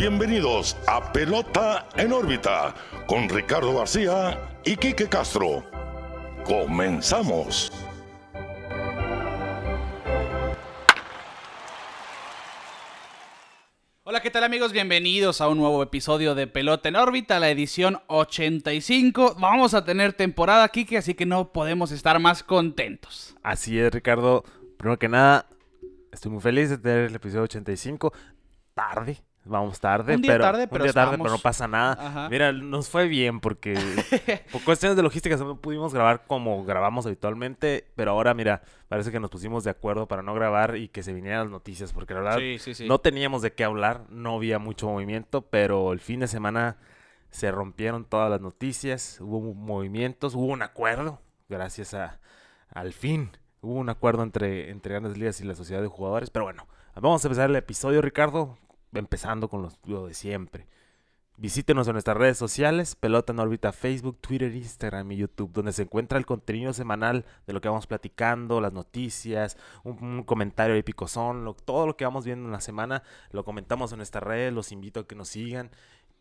bienvenidos a Pelota en órbita con Ricardo García y Quique Castro. Comenzamos. Hola, ¿qué tal amigos? Bienvenidos a un nuevo episodio de Pelota en órbita, la edición 85. Vamos a tener temporada, Kike, así que no podemos estar más contentos. Así es, Ricardo. Primero que nada, estoy muy feliz de tener el episodio 85. Tarde, Vamos tarde, un día pero, tarde, pero, un día tarde, estamos... pero no pasa nada. Ajá. Mira, nos fue bien porque por cuestiones de logística no pudimos grabar como grabamos habitualmente, pero ahora mira, parece que nos pusimos de acuerdo para no grabar y que se vinieran las noticias, porque la verdad Sí, sí, sí. no teníamos de qué hablar, no había mucho movimiento, pero el fin de semana se rompieron todas las noticias, hubo movimientos, hubo un acuerdo, gracias a al fin hubo un acuerdo entre, entre Grandes Ligas y la Sociedad de Jugadores, pero bueno, vamos a empezar el episodio, Ricardo, empezando con los, lo de siempre. Visítenos en nuestras redes sociales, Pelota en órbita, Facebook, Twitter, Instagram y YouTube, donde se encuentra el contenido semanal de lo que vamos platicando, las noticias, un, un comentario épico son, lo, todo lo que vamos viendo en la semana, lo comentamos en nuestras redes, los invito a que nos sigan,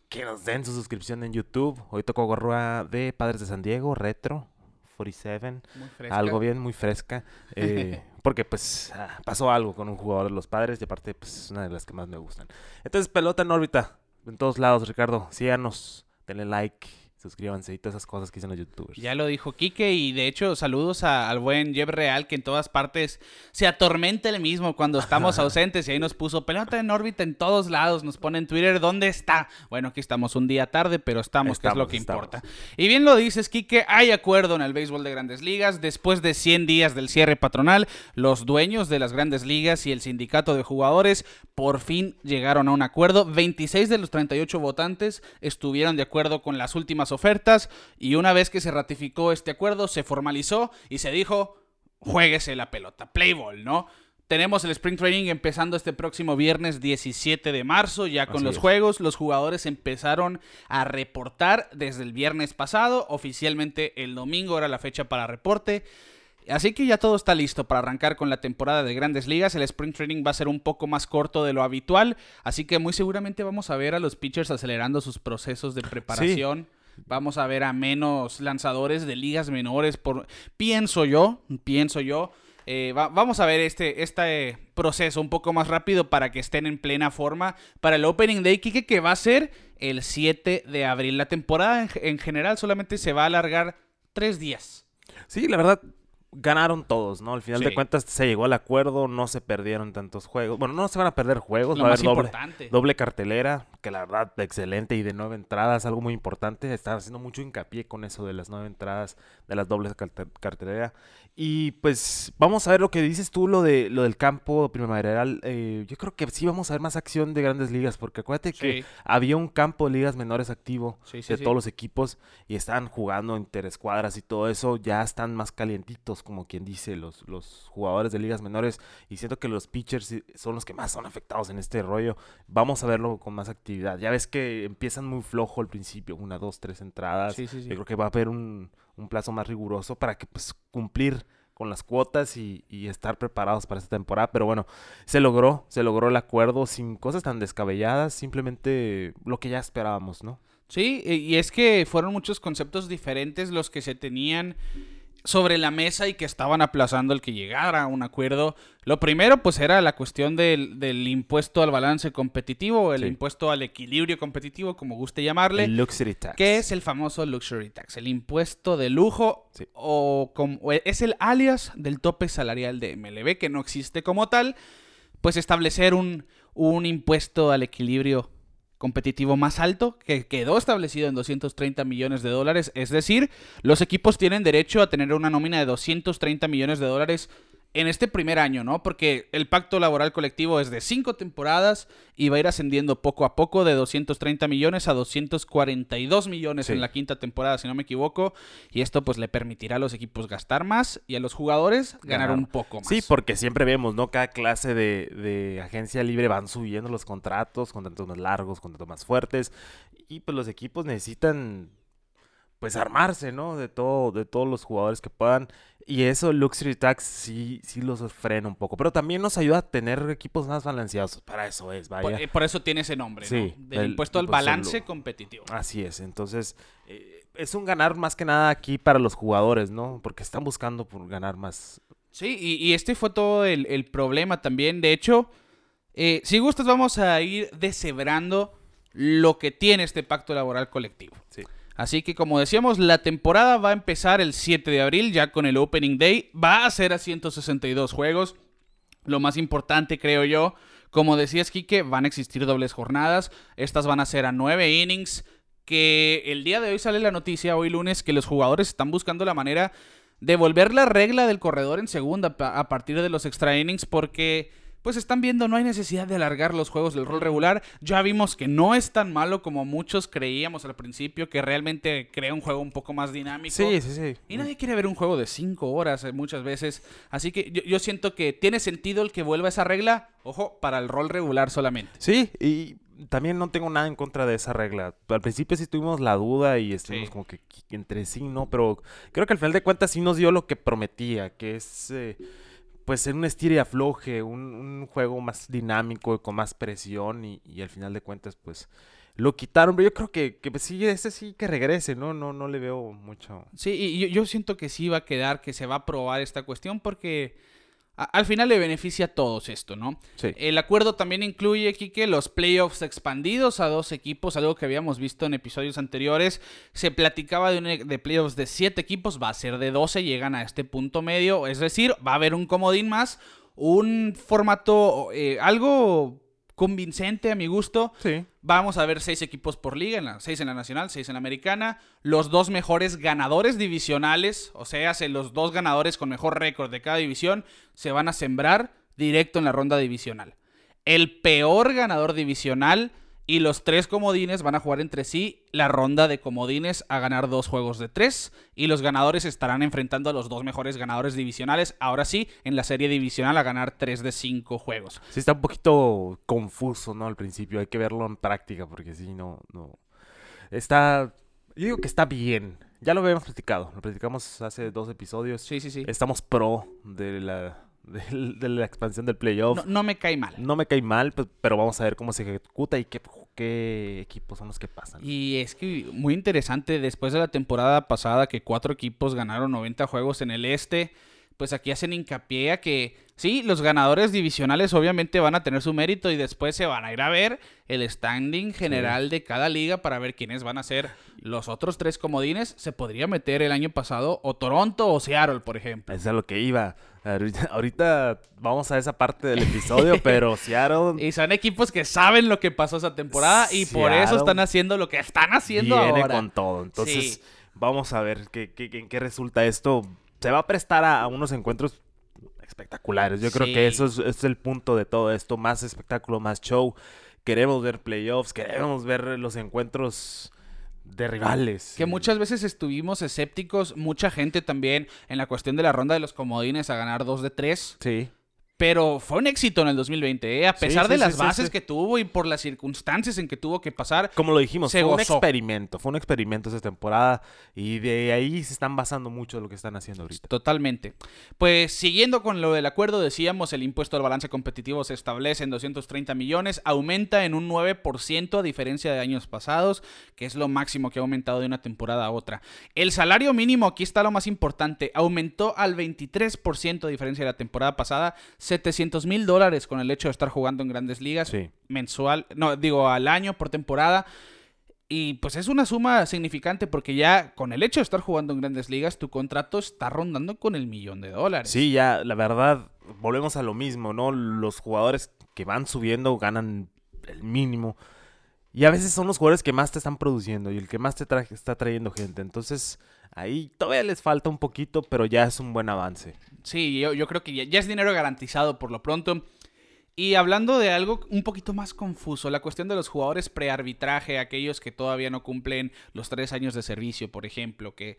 que nos den su suscripción en YouTube. Hoy tocó gorra de Padres de San Diego, retro, 47, Muy fresca. algo bien, muy fresca. eh, porque pues ah, pasó algo con un jugador de los padres y aparte pues es una de las que más me gustan. Entonces, pelota en órbita. En todos lados, Ricardo. Síganos, denle like, suscríbanse y todas esas cosas que dicen los youtubers. Ya lo dijo Quique y de hecho saludos a- al buen Jeb Real que en todas partes se atormenta el mismo cuando estamos ausentes y ahí nos puso pelota en órbita en todos lados, nos pone en Twitter dónde está. Bueno, aquí estamos un día tarde, pero estamos, que es lo que estamos. importa. Y bien lo dices Quique, hay acuerdo en el béisbol de grandes ligas. Después de 100 días del cierre patronal, los dueños de las grandes ligas y el sindicato de jugadores por fin llegaron a un acuerdo. 26 de los 38 votantes estuvieron de acuerdo con las últimas ofertas y una vez que se ratificó este acuerdo se formalizó y se dijo, juéguese la pelota, play ball, ¿no? Tenemos el Spring Training empezando este próximo viernes 17 de marzo, ya con Así los es. juegos. Los jugadores empezaron a reportar desde el viernes pasado. Oficialmente el domingo era la fecha para reporte. Así que ya todo está listo para arrancar con la temporada de grandes ligas. El Spring Training va a ser un poco más corto de lo habitual. Así que muy seguramente vamos a ver a los pitchers acelerando sus procesos de preparación. Vamos a ver a menos lanzadores de ligas menores. Por... Pienso yo, pienso yo. Eh, va- vamos a ver este, este proceso un poco más rápido para que estén en plena forma para el Opening Day, Kike, que va a ser el 7 de abril. La temporada en, en general solamente se va a alargar tres días. Sí, la verdad, ganaron todos, ¿no? Al final Sí. de cuentas se llegó al acuerdo, no se perdieron tantos juegos. Bueno, no se van a perder juegos, Lo va a haber doble, doble cartelera, que la verdad, excelente y de nueve entradas, algo muy importante. Están haciendo mucho hincapié con eso de las nueve entradas, de las dobles carte- cartelera. Y pues vamos a ver lo que dices tú, lo de lo del campo primaveral. Eh, yo creo que sí vamos a ver más acción de grandes ligas, porque acuérdate que había un campo de ligas menores activo Sí, sí, de todos los equipos y están jugando interescuadras y todo eso, ya están más calientitos, como quien dice, los, los jugadores de ligas menores. Y siento que los pitchers son los que más son afectados en este rollo. Vamos a verlo con más actividad. Ya ves que empiezan muy flojo al principio, una, dos, tres entradas. Sí, sí, sí. Yo creo que va a haber un, un plazo más riguroso para que pues cumplir con las cuotas y, estar preparados para esta temporada. Pero bueno, se logró, se logró el acuerdo sin cosas tan descabelladas, simplemente lo que ya esperábamos, ¿no? Sí, y es que fueron muchos conceptos diferentes los que se tenían sobre la mesa y que estaban aplazando el que llegara a un acuerdo. Lo primero, pues, era la cuestión del, del impuesto al balance competitivo, el Sí. impuesto al equilibrio competitivo, como guste llamarle. El Luxury Tax. que es el famoso luxury tax, el impuesto de lujo Sí. o, como, o es el alias del tope salarial de MLB que no existe como tal, pues establecer un, un impuesto al equilibrio competitivo más alto que quedó establecido en 230 millones de dólares, es decir, los equipos tienen derecho a tener una nómina de 230 millones de dólares en este primer año, ¿no? Porque el pacto laboral colectivo es de cinco temporadas y va a ir ascendiendo poco a poco de 230 millones a 242 millones Sí. en la quinta temporada, si no me equivoco. Y esto pues le permitirá a los equipos gastar más y a los jugadores ganar, Ganar. un poco más. Sí, porque siempre vemos, ¿no? Cada clase de, de agencia libre van subiendo los contratos, contratos más largos, contratos más fuertes. Y pues los equipos necesitan pues armarse, ¿no? De todo, de todos los jugadores que puedan. Y eso Luxury Tax sí, sí los frena un poco. Pero también nos ayuda a tener equipos más balanceados. Para eso es, vaya. Por, eh, por eso tiene ese nombre, Sí, ¿no? Del del impuesto al balance competitivo. Así es. Entonces, eh, es un ganar más que nada aquí para los jugadores, ¿no? Porque están buscando por ganar más. Sí, y, y este fue todo el, el problema también. De hecho, eh, si gustas, vamos a ir deshebrando lo que tiene este pacto laboral colectivo. Sí. Así que, como decíamos, la temporada va a empezar el 7 de abril, ya con el Opening Day. Va a ser a 162 juegos. Lo más importante, creo yo, como decías, Quique, van a existir dobles jornadas. Estas van a ser a 9 innings. Que el día de hoy sale la noticia, hoy lunes, que los jugadores están buscando la manera de volver la regla del corredor en segunda a partir de los extra innings porque pues están viendo no hay necesidad de alargar los juegos del rol regular. Ya vimos que no es tan malo como muchos creíamos al principio, que realmente crea un juego un poco más dinámico. Sí, sí, sí. Y nadie quiere ver un juego de 5 horas eh, muchas veces. Así que yo, yo siento que tiene sentido el que vuelva esa regla, ojo, para el rol regular solamente. Sí, y también no tengo nada en contra de esa regla. Al principio sí tuvimos la duda y estuvimos Sí. como que que entre sí, ¿no? Pero creo que al final de cuentas sí nos dio lo que prometía, que es eh, pues en un estira y afloje, un, un juego más dinámico, con más presión y, y al final de cuentas pues lo quitaron. Pero yo creo que, que pues, sí, ese sí que regrese, ¿no? No, no le veo mucho. Sí, y yo, yo siento que sí va a quedar, que se va a probar esta cuestión porque a- al final le beneficia a todos esto, ¿no? Sí. El acuerdo también incluye, Kike, los playoffs expandidos a dos equipos, algo que habíamos visto en episodios anteriores. Se platicaba de, un, e- de playoffs de siete equipos, va a ser de 12, llegan a este punto medio, es decir, va a haber un comodín más, un formato eh, algo convincente a mi gusto. Sí. Vamos a ver seis equipos por liga, en la, seis en la nacional, seis en la americana. Los dos mejores ganadores divisionales, o sea, se- los dos ganadores con mejor récord de cada división, se van a sembrar directo en la ronda divisional. El peor ganador divisional y los tres comodines van a jugar entre sí la ronda de comodines a ganar dos juegos de tres. Y los ganadores estarán enfrentando a los dos mejores ganadores divisionales, ahora sí, en la serie divisional a ganar tres de cinco juegos. Sí está un poquito confuso, ¿no? Al principio hay que verlo en práctica porque sí, no, no. Está, yo digo que está bien. Ya lo habíamos platicado, lo platicamos hace dos episodios. Sí, sí, sí. Estamos pro de la, de, de la expansión del playoff. No, no me cae mal. No me cae mal, pe- pero vamos a ver cómo se ejecuta y qué, qué equipos son los que pasan. Y es que muy interesante, después de la temporada pasada que cuatro equipos ganaron 90 juegos en el este, pues aquí hacen hincapié a que sí, los ganadores divisionales obviamente van a tener su mérito y después se van a ir a ver el standing general de cada liga para ver quiénes van a ser los otros tres comodines. Se podría meter el año pasado o Toronto o Seattle, por ejemplo. Eso es a lo que iba. Ahorita, ahorita vamos a esa parte del episodio, pero Seattle Y son equipos que saben lo que pasó esa temporada y por eso están haciendo lo que están haciendo viene ahora. con todo. Entonces, Sí. vamos a ver qué, qué- en qué resulta esto. Se va a prestar a, a unos encuentros espectaculares. Yo creo Sí. que eso es, es el punto de todo esto. Más espectáculo, más show. Queremos ver playoffs, queremos ver los encuentros de rivales. Que muchas veces estuvimos escépticos, mucha gente también en la cuestión de la ronda de los comodines a ganar 2 de 3. Sí. Pero fue un éxito en el 2020, ¿eh? a pesar sí, de las sí, bases que tuvo y por las circunstancias en que tuvo que pasar. Como lo dijimos, Se fue un experimento. Fue un experimento esta temporada. Y de ahí se están basando mucho de lo que están haciendo ahorita. Totalmente. Pues siguiendo con lo del acuerdo, decíamos, el impuesto al balance competitivo se establece en 230 millones, aumenta en un 9% a diferencia de años pasados, que es lo máximo que ha aumentado de una temporada a otra. El salario mínimo, aquí está lo más importante, aumentó al 23% a diferencia de la temporada pasada, 700 mil dólares con el hecho de estar jugando en grandes ligas Sí. mensual, no, digo al año por temporada. Y pues es una suma significante porque ya con el hecho de estar jugando en grandes ligas, tu contrato está rondando con el millón de dólares. Sí, ya, la verdad, volvemos a lo mismo, ¿no? Los jugadores que van subiendo ganan el mínimo. Y a veces son los jugadores que más te están produciendo y el que más te tra- está trayendo gente. Entonces, ahí todavía les falta un poquito, pero ya es un buen avance. Sí, yo, yo creo que ya, ya es dinero garantizado por lo pronto. Y hablando de algo un poquito más confuso, la cuestión de los jugadores prearbitraje, aquellos que todavía no cumplen los tres años de servicio, por ejemplo, que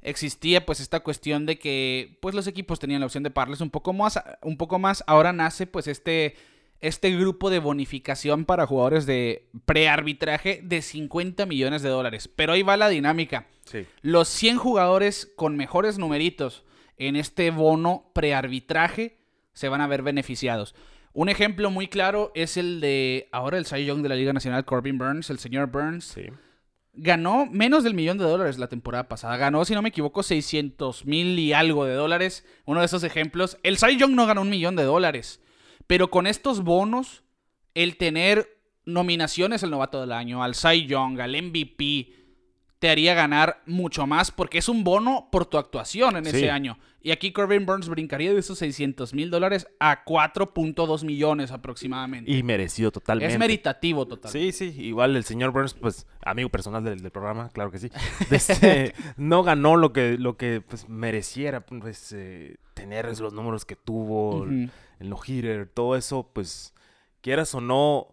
existía pues esta cuestión de que pues los equipos tenían la opción de pagarles un poco más, un poco más. Ahora nace pues este este grupo de bonificación para jugadores de prearbitraje de 50 millones de dólares. Pero ahí va la dinámica. Sí. Los 100 jugadores con mejores numeritos en este bono prearbitraje se van a ver beneficiados. Un ejemplo muy claro es el de ahora el Cy Young de la Liga Nacional, Corbin Burns, el señor Burns. Sí. Ganó menos del millón de dólares la temporada pasada. Ganó, si no me equivoco, 600 mil y algo de dólares. Uno de esos ejemplos. El Cy Young no ganó un millón de dólares. Pero con estos bonos, el tener nominaciones al novato del año, al Cy Young, al MVP, te haría ganar mucho más porque es un bono por tu actuación en Sí. ese año. Y aquí Corbin Burns brincaría de esos 600 mil dólares a 4.2 millones aproximadamente. Y merecido totalmente. es meritativo total. Sí, sí, igual el señor Burns, pues amigo personal del, del programa, claro que sí. Este, no ganó lo que, lo que pues, mereciera, pues eh, tener los números que tuvo, Ujú. el no hitter, todo eso, pues quieras o no,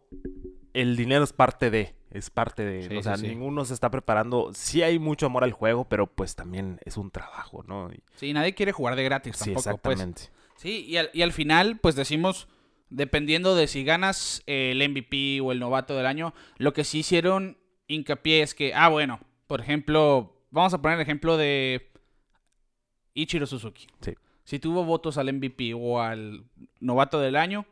el dinero es parte de, es parte de, Sí, o sea, sí, sí. ninguno se está preparando. Sí hay mucho amor al juego, pero pues también es un trabajo, ¿no? Y- Sí, nadie quiere jugar de gratis sí, tampoco, pues. exactamente. Sí, y al, y al final, pues decimos, dependiendo de si ganas eh, el MVP o el novato del año, lo que sí hicieron hincapié es que, ah, bueno, por ejemplo, vamos a poner el ejemplo de Ichiro Suzuki. Sí. Si tuvo votos al MVP o al novato del año,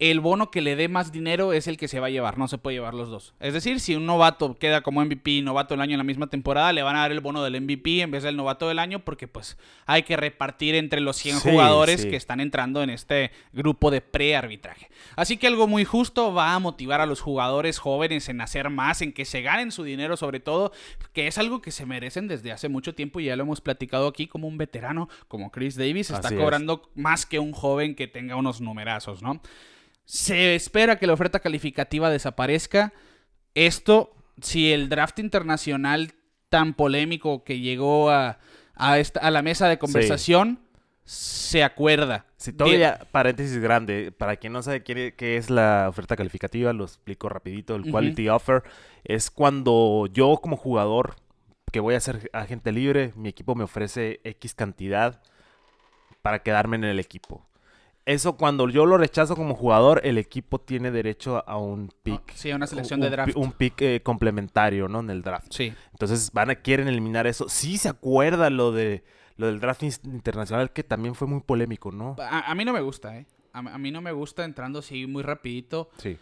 el bono que le dé más dinero es el que se va a llevar, no se puede llevar los dos. Es decir, si un novato queda como MVP y novato del año en la misma temporada, le van a dar el bono del MVP en vez del novato del año porque pues hay que repartir entre los 100 Sí, jugadores sí. que están entrando en este grupo de prearbitraje. Así que algo muy justo va a motivar a los jugadores jóvenes en hacer más, en que se ganen su dinero sobre todo, que es algo que se merecen desde hace mucho tiempo y ya lo hemos platicado aquí como un veterano como Chris Davis está Así es. cobrando más que un joven que tenga unos numerazos, ¿no? Se espera que la oferta calificativa desaparezca. Esto, si el draft internacional tan polémico que llegó a, a, esta- a la mesa de conversación se acuerda. Si De- todavía, paréntesis grande, para quien no sabe qué, qué es la oferta calificativa, lo explico rapidito. El quality offer es cuando yo como jugador que voy a ser agente libre, mi equipo me ofrece X cantidad para quedarme en el equipo. Eso cuando yo lo rechazo como jugador, el equipo tiene derecho a un pick. Sí, a una selección un, de draft. Un pick eh, complementario, ¿no? En el draft. Sí. Entonces van a quieren eliminar eso. Sí se acuerda lo de lo del draft internacional que también fue muy polémico, ¿no? A, a mí no me gusta, ¿eh? A, a mí no me gusta entrando así muy rapidito. Sí.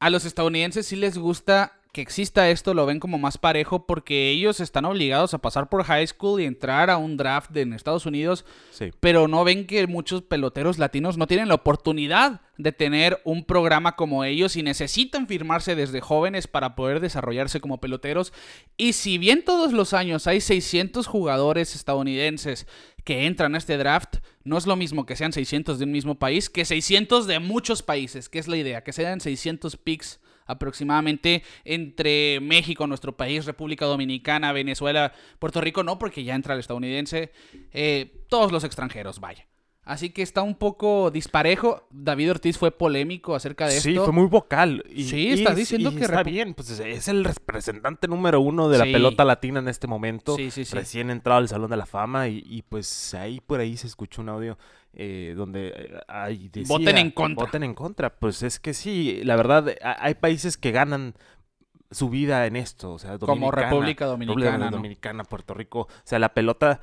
A los estadounidenses sí les gusta que exista esto, lo ven como más parejo porque ellos están obligados a pasar por high school y entrar a un draft en Estados Unidos Sí. pero no ven que muchos peloteros latinos no tienen la oportunidad de tener un programa como ellos y necesitan firmarse desde jóvenes para poder desarrollarse como peloteros. Y si bien todos los años hay 600 jugadores estadounidenses que entran a este draft, no es lo mismo que sean 600 de un mismo país que 600 de muchos países, que es la idea, que sean 600 picks aproximadamente entre México, nuestro país, República Dominicana, Venezuela, Puerto Rico, no porque ya entra el estadounidense, eh, todos los extranjeros, vaya. Así que está un poco disparejo. David Ortiz fue polémico acerca de Sí, esto. fue muy vocal. Y, Sí, y está es- diciendo y que está bien, pues es- el representante número uno de la Sí. pelota latina en este momento. Sí, sí, sí. Recién entrado al Salón de la Fama y, y, pues ahí por ahí se escuchó un audio eh, donde eh, ahí decía, Voten en contra. Voten en contra. Pues es que sí, la verdad, eh, ha- hay países que ganan su vida en esto. O sea, Como Dominicana, República Dominicana, ¿no? Dominicana, Puerto Rico. O sea, la pelota,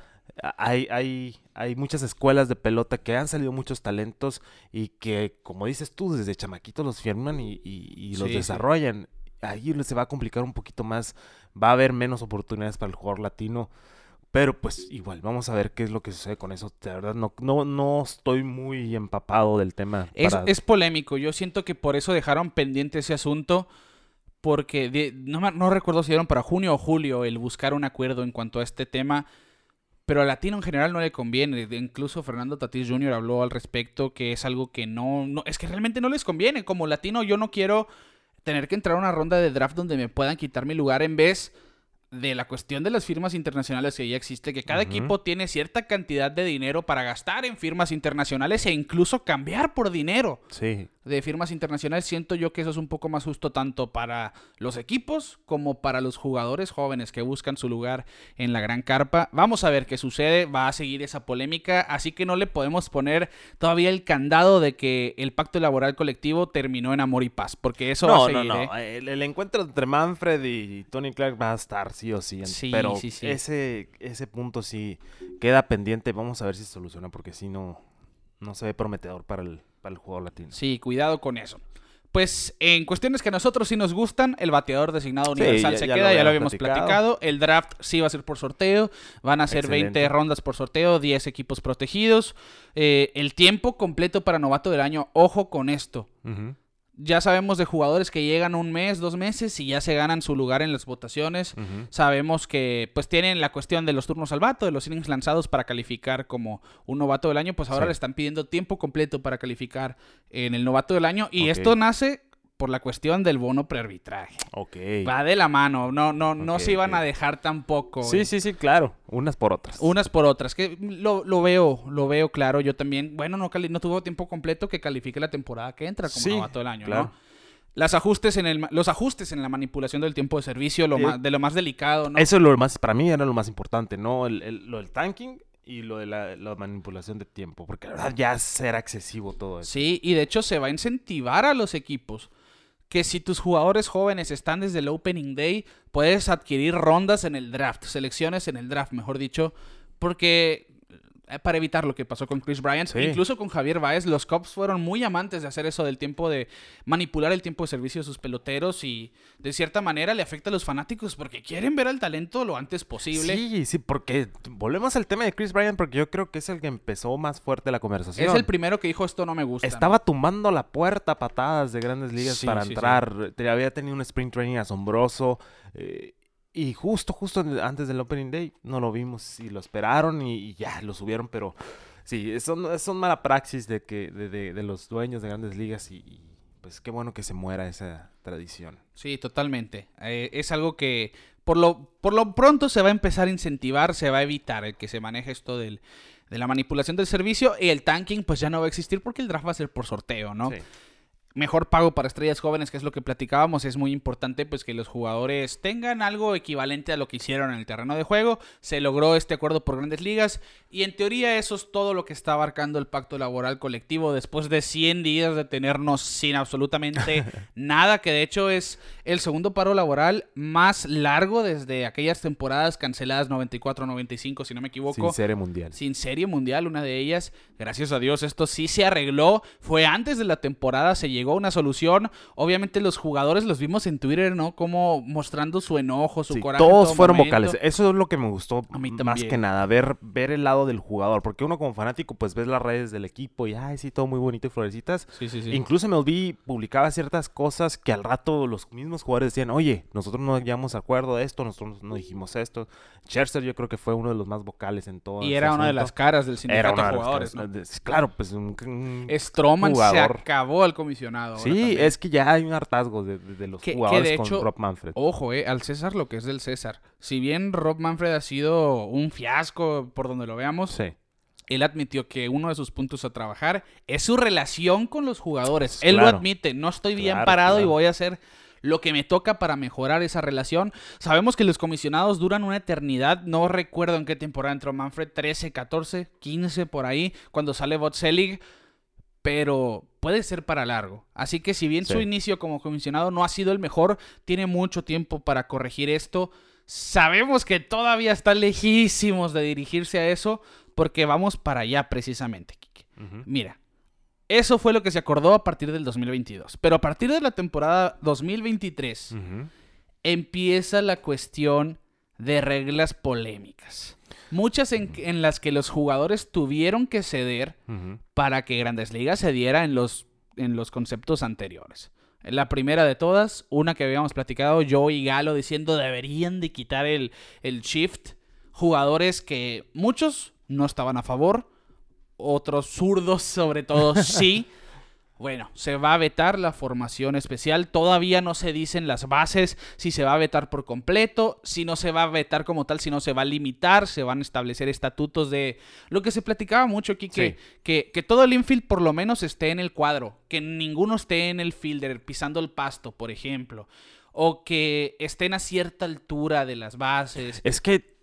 hay, hay, hay muchas escuelas de pelota que han salido muchos talentos y que, como dices tú, desde chamaquitos los firman y, y- y los Sí, sí. desarrollan. Ahí se va a complicar un poquito más. Va a haber menos oportunidades para el jugador latino. Pero pues igual, vamos a ver qué es lo que sucede con eso. De verdad, no, no, no estoy muy empapado del tema. Es, para- es polémico. Yo siento que por eso dejaron pendiente ese asunto. Porque de- no, no recuerdo si dieron para junio o julio el buscar un acuerdo en cuanto a este tema. Pero a Latino en general no le conviene. Incluso Fernando Tatís Jr. habló al respecto que es algo que no, no. Es que realmente no les conviene. Como latino, yo no quiero tener que entrar a una ronda de draft donde me puedan quitar mi lugar en vez de la cuestión de las firmas internacionales que ya existe, que cada equipo tiene cierta cantidad de dinero para gastar en firmas internacionales e incluso cambiar por dinero. Sí. De firmas internacionales, siento yo que eso es un poco más justo tanto para los equipos como para los jugadores jóvenes que buscan su lugar en la gran carpa. Vamos a ver qué sucede, va a seguir esa polémica, así que no le podemos poner todavía el candado de que el pacto laboral colectivo terminó en amor y paz, porque eso va a seguir. No, no, ¿eh? el, el, encuentro entre Manfred y Tony Clark va a estar sí o sí, Sí, pero sí, sí. ese ese punto sí queda pendiente, vamos a ver si se soluciona porque si no no se ve prometedor para el para el jugador latino. Sí, cuidado con eso. Pues en cuestiones que a nosotros sí nos gustan, el bateador designado Sí, universal ya- se ya queda, lo ya lo habíamos platicado. platicado. El draft sí va a ser por sorteo, van a ser 20 Excelente. rondas por sorteo, 10 equipos protegidos. Eh, el tiempo completo para novato del año, ojo con esto. Ujú, Ya sabemos de jugadores que llegan un mes, dos meses y ya se ganan su lugar en las votaciones. Sabemos que pues tienen la cuestión de los turnos al vato, de los innings lanzados para calificar como un novato del año, pues ahora Sí. le están pidiendo tiempo completo para calificar en el novato del año y esto nace por la cuestión del bono prearbitraje. Ok. Va de la mano, no no no se iban a dejar tampoco. Sí, eh, sí, sí, claro, unas por otras. Unas por otras, que lo, lo veo, lo veo claro, yo también, bueno, no, no tuvo tiempo completo que califique la temporada que entra como Sí, novato del año, claro. ¿no? Las ajustes en el, los ajustes en la manipulación del tiempo de servicio, lo Eh, más, de lo más delicado, ¿no? Eso es lo más, para mí era lo más importante, ¿no? El, el- lo del tanking y lo de la, la manipulación de tiempo, porque la verdad ya será excesivo todo eso. Sí, y de hecho se va a incentivar a los equipos que si tus jugadores jóvenes están desde el Opening Day, puedes adquirir rondas en el draft, selecciones en el draft, mejor dicho, porque para evitar lo que pasó con Chris Bryant, Sí. incluso con Javier Baez, los Cubs fueron muy amantes de hacer eso del tiempo de manipular el tiempo de servicio de sus peloteros y de cierta manera le afecta a los fanáticos porque quieren ver al talento lo antes posible. Sí, sí, porque volvemos al tema de Chris Bryant, porque yo creo que es el que empezó más fuerte la conversación. Es el primero que dijo esto no me gusta. Estaba tumbando la puerta a patadas de grandes ligas Sí, para sí, entrar. Había tenido un sprint training asombroso. eh, y justo, justo antes del Opening Day no lo vimos y lo esperaron y, y ya lo subieron. Pero sí, son, son mala praxis de, que, de, de- de los dueños de grandes ligas y, y, pues qué bueno que se muera esa tradición. Sí, totalmente. Eh, es algo que por lo, por lo pronto se va a empezar a incentivar, se va a evitar el que se maneje esto del, de la manipulación del servicio y el tanking pues ya no va a existir porque el draft va a ser por sorteo, ¿no? Sí. Mejor pago para estrellas jóvenes, que es lo que platicábamos, es muy importante pues que los jugadores tengan algo equivalente a lo que hicieron en el terreno de juego. Se logró este acuerdo por grandes ligas y en teoría eso es todo lo que está abarcando el pacto laboral colectivo después de 100 días de tenernos sin absolutamente nada, que de hecho es el segundo paro laboral más largo desde aquellas temporadas canceladas 94-95, si no me equivoco Sin serie mundial. sin serie mundial, una de ellas. Gracias a Dios, esto sí se arregló. Fue antes de la temporada, se llegó a una solución. Obviamente, los jugadores los vimos en Twitter, ¿no? Como mostrando su enojo, su Sí, coraje. todos todo fueron momento. vocales. Eso es lo que me gustó A mí más que nada, ver, ver el lado del jugador. Porque uno como fanático, pues ves las redes del equipo y, ay, sí, todo muy bonito y florecitas. Sí, sí, sí. Incluso publicaba ciertas cosas que al rato los mismos jugadores decían, oye, nosotros no llegamos a acuerdo de esto, nosotros no dijimos esto. Scherzer yo creo que fue uno de los más vocales en todo. Y era una de las caras del Era sindicato de jugadores, caras- Claro, pues un, un- Stroman se acabó al comisionado. Sí, también. es que ya hay un hartazgo de, de- de los Que- que jugadores de con Rob Manfred. Ojo, eh, al César lo que es del César. Si bien Rob Manfred ha sido un fiasco por donde lo veamos, Sí. él admitió que uno de sus puntos a trabajar es su relación con los jugadores. Él lo admite, no estoy bien Claro, parado y voy a hacer lo que me toca para mejorar esa relación. Sabemos que los comisionados duran una eternidad, no recuerdo en qué temporada entró Manfred, 13, 14, 15 por ahí, cuando sale Botselig, pero puede ser para largo. Así que si bien su inicio como comisionado no ha sido el mejor, tiene mucho tiempo para corregir esto. Sabemos que todavía está lejísimos de dirigirse a eso, porque vamos para allá precisamente, Kike. Mira, eso fue lo que se acordó a partir del 2022. Pero a partir de la temporada 2023 Ujú. empieza la cuestión de reglas polémicas. Muchas en, en las que los jugadores tuvieron que ceder para que Grandes Ligas se diera en los, en los conceptos anteriores. La primera de todas, una que habíamos platicado yo y Galo diciendo deberían de quitar el, el shift. Jugadores que muchos no estaban a favor, otros zurdos sobre todo sí. Bueno, se va a vetar la formación especial. Todavía no se dicen las bases si se va a vetar por completo, si no se va a vetar como tal, si no se va a limitar, se van a establecer estatutos de lo que se platicaba mucho aquí, que, que, que todo el infield por lo menos esté en el cuadro, que ninguno esté en el fielder pisando el pasto, por ejemplo, o que estén a cierta altura de las bases. Es que...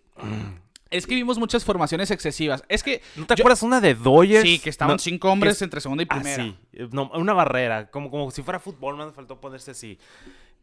Es que vimos muchas formaciones excesivas. Es que. ¿No te acuerdas una de Dodgers? Sí, que estaban cinco hombres entre segunda y Ah, primera. sí. No, una barrera. Como, como si fuera fútbol, me faltó ponerse así.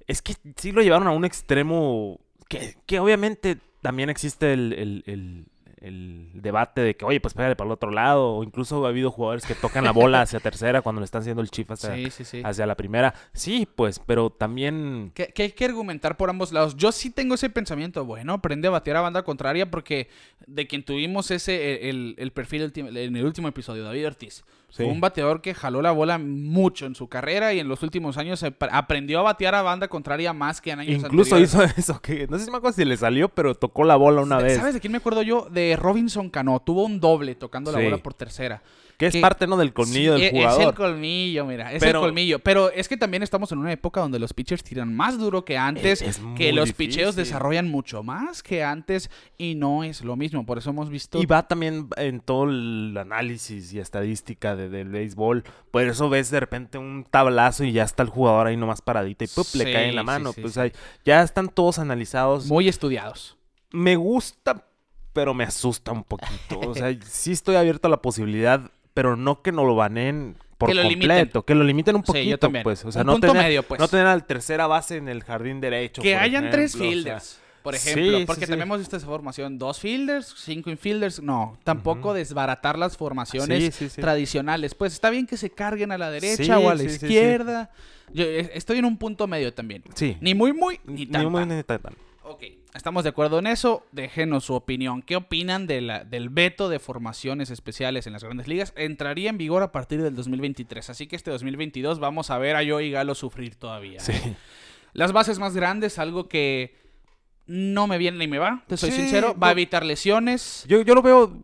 Es que sí lo llevaron a un extremo que, que obviamente también existe el, el- el- el debate de que, oye, pues pégale para el otro lado. O incluso ha habido jugadores que tocan la bola hacia tercera cuando le están haciendo el chif hacia, Sí, sí, sí. hacia la primera. Sí, pues, pero también... Que, que hay que argumentar por ambos lados. Yo sí tengo ese pensamiento. Bueno, aprende a batear a banda contraria porque de quien tuvimos ese el, el perfil en el último episodio, David Ortiz. Sí. Fue un bateador que jaló la bola mucho en su carrera y en los últimos años ap- aprendió a batear a banda contraria más que en años Incluso anteriores. hizo eso, que no sé si me acuerdo si le salió, pero tocó la bola una vez. ¿Sabes de quién me acuerdo yo? De Robinson Cano. Tuvo un doble tocando la bola por tercera. Que es que- parte, ¿no? Del colmillo Sí, del e- jugador. Es el colmillo, mira, es Pero- el colmillo. Pero es que también estamos en una época donde los pitchers tiran más duro que antes, Es- es que los picheos difícil. desarrollan mucho más que antes y no es lo mismo. Por eso hemos visto... Y va también en todo el análisis y estadística de- del béisbol. Por eso ves de repente un tablazo y ya está el jugador ahí nomás paradito y ¡pup! le cae en la mano. sí, pues ahí ya están todos analizados. Muy estudiados. Me gusta, pero me asusta un poquito. O sea, sí estoy abierto a la posibilidad, pero no que no lo baneen por Que lo completo. limiten. Que lo limiten un Sí, poquito, también. pues. O sea, Un no punto tener, medio, pues. no tener al tercera base en el jardín derecho. Que por hayan tres ejemplo, o sea, fielders. Por sí, ejemplo, sí, porque sí. también hemos visto esa formación, dos fielders, cinco infielders, no, tampoco desbaratar las formaciones Sí, sí, sí. tradicionales. Pues está bien que se carguen a la derecha Sí, o a la sí, sí, sí. izquierda. Yo eh, estoy en un punto medio también. Sí. Ni muy muy, ni Ni tan muy tan. ni tan tan. Ok, estamos de acuerdo en eso. Déjenos su opinión. ¿Qué opinan de la- del veto de formaciones especiales en las grandes ligas? Entraría en vigor a partir del 2023. Así que este 2022 vamos a ver a yo y Galo sufrir todavía. Sí. Las bases más grandes, algo que no me viene ni me va, te soy Sí, sincero. Va a evitar lesiones. Yo, yo lo veo,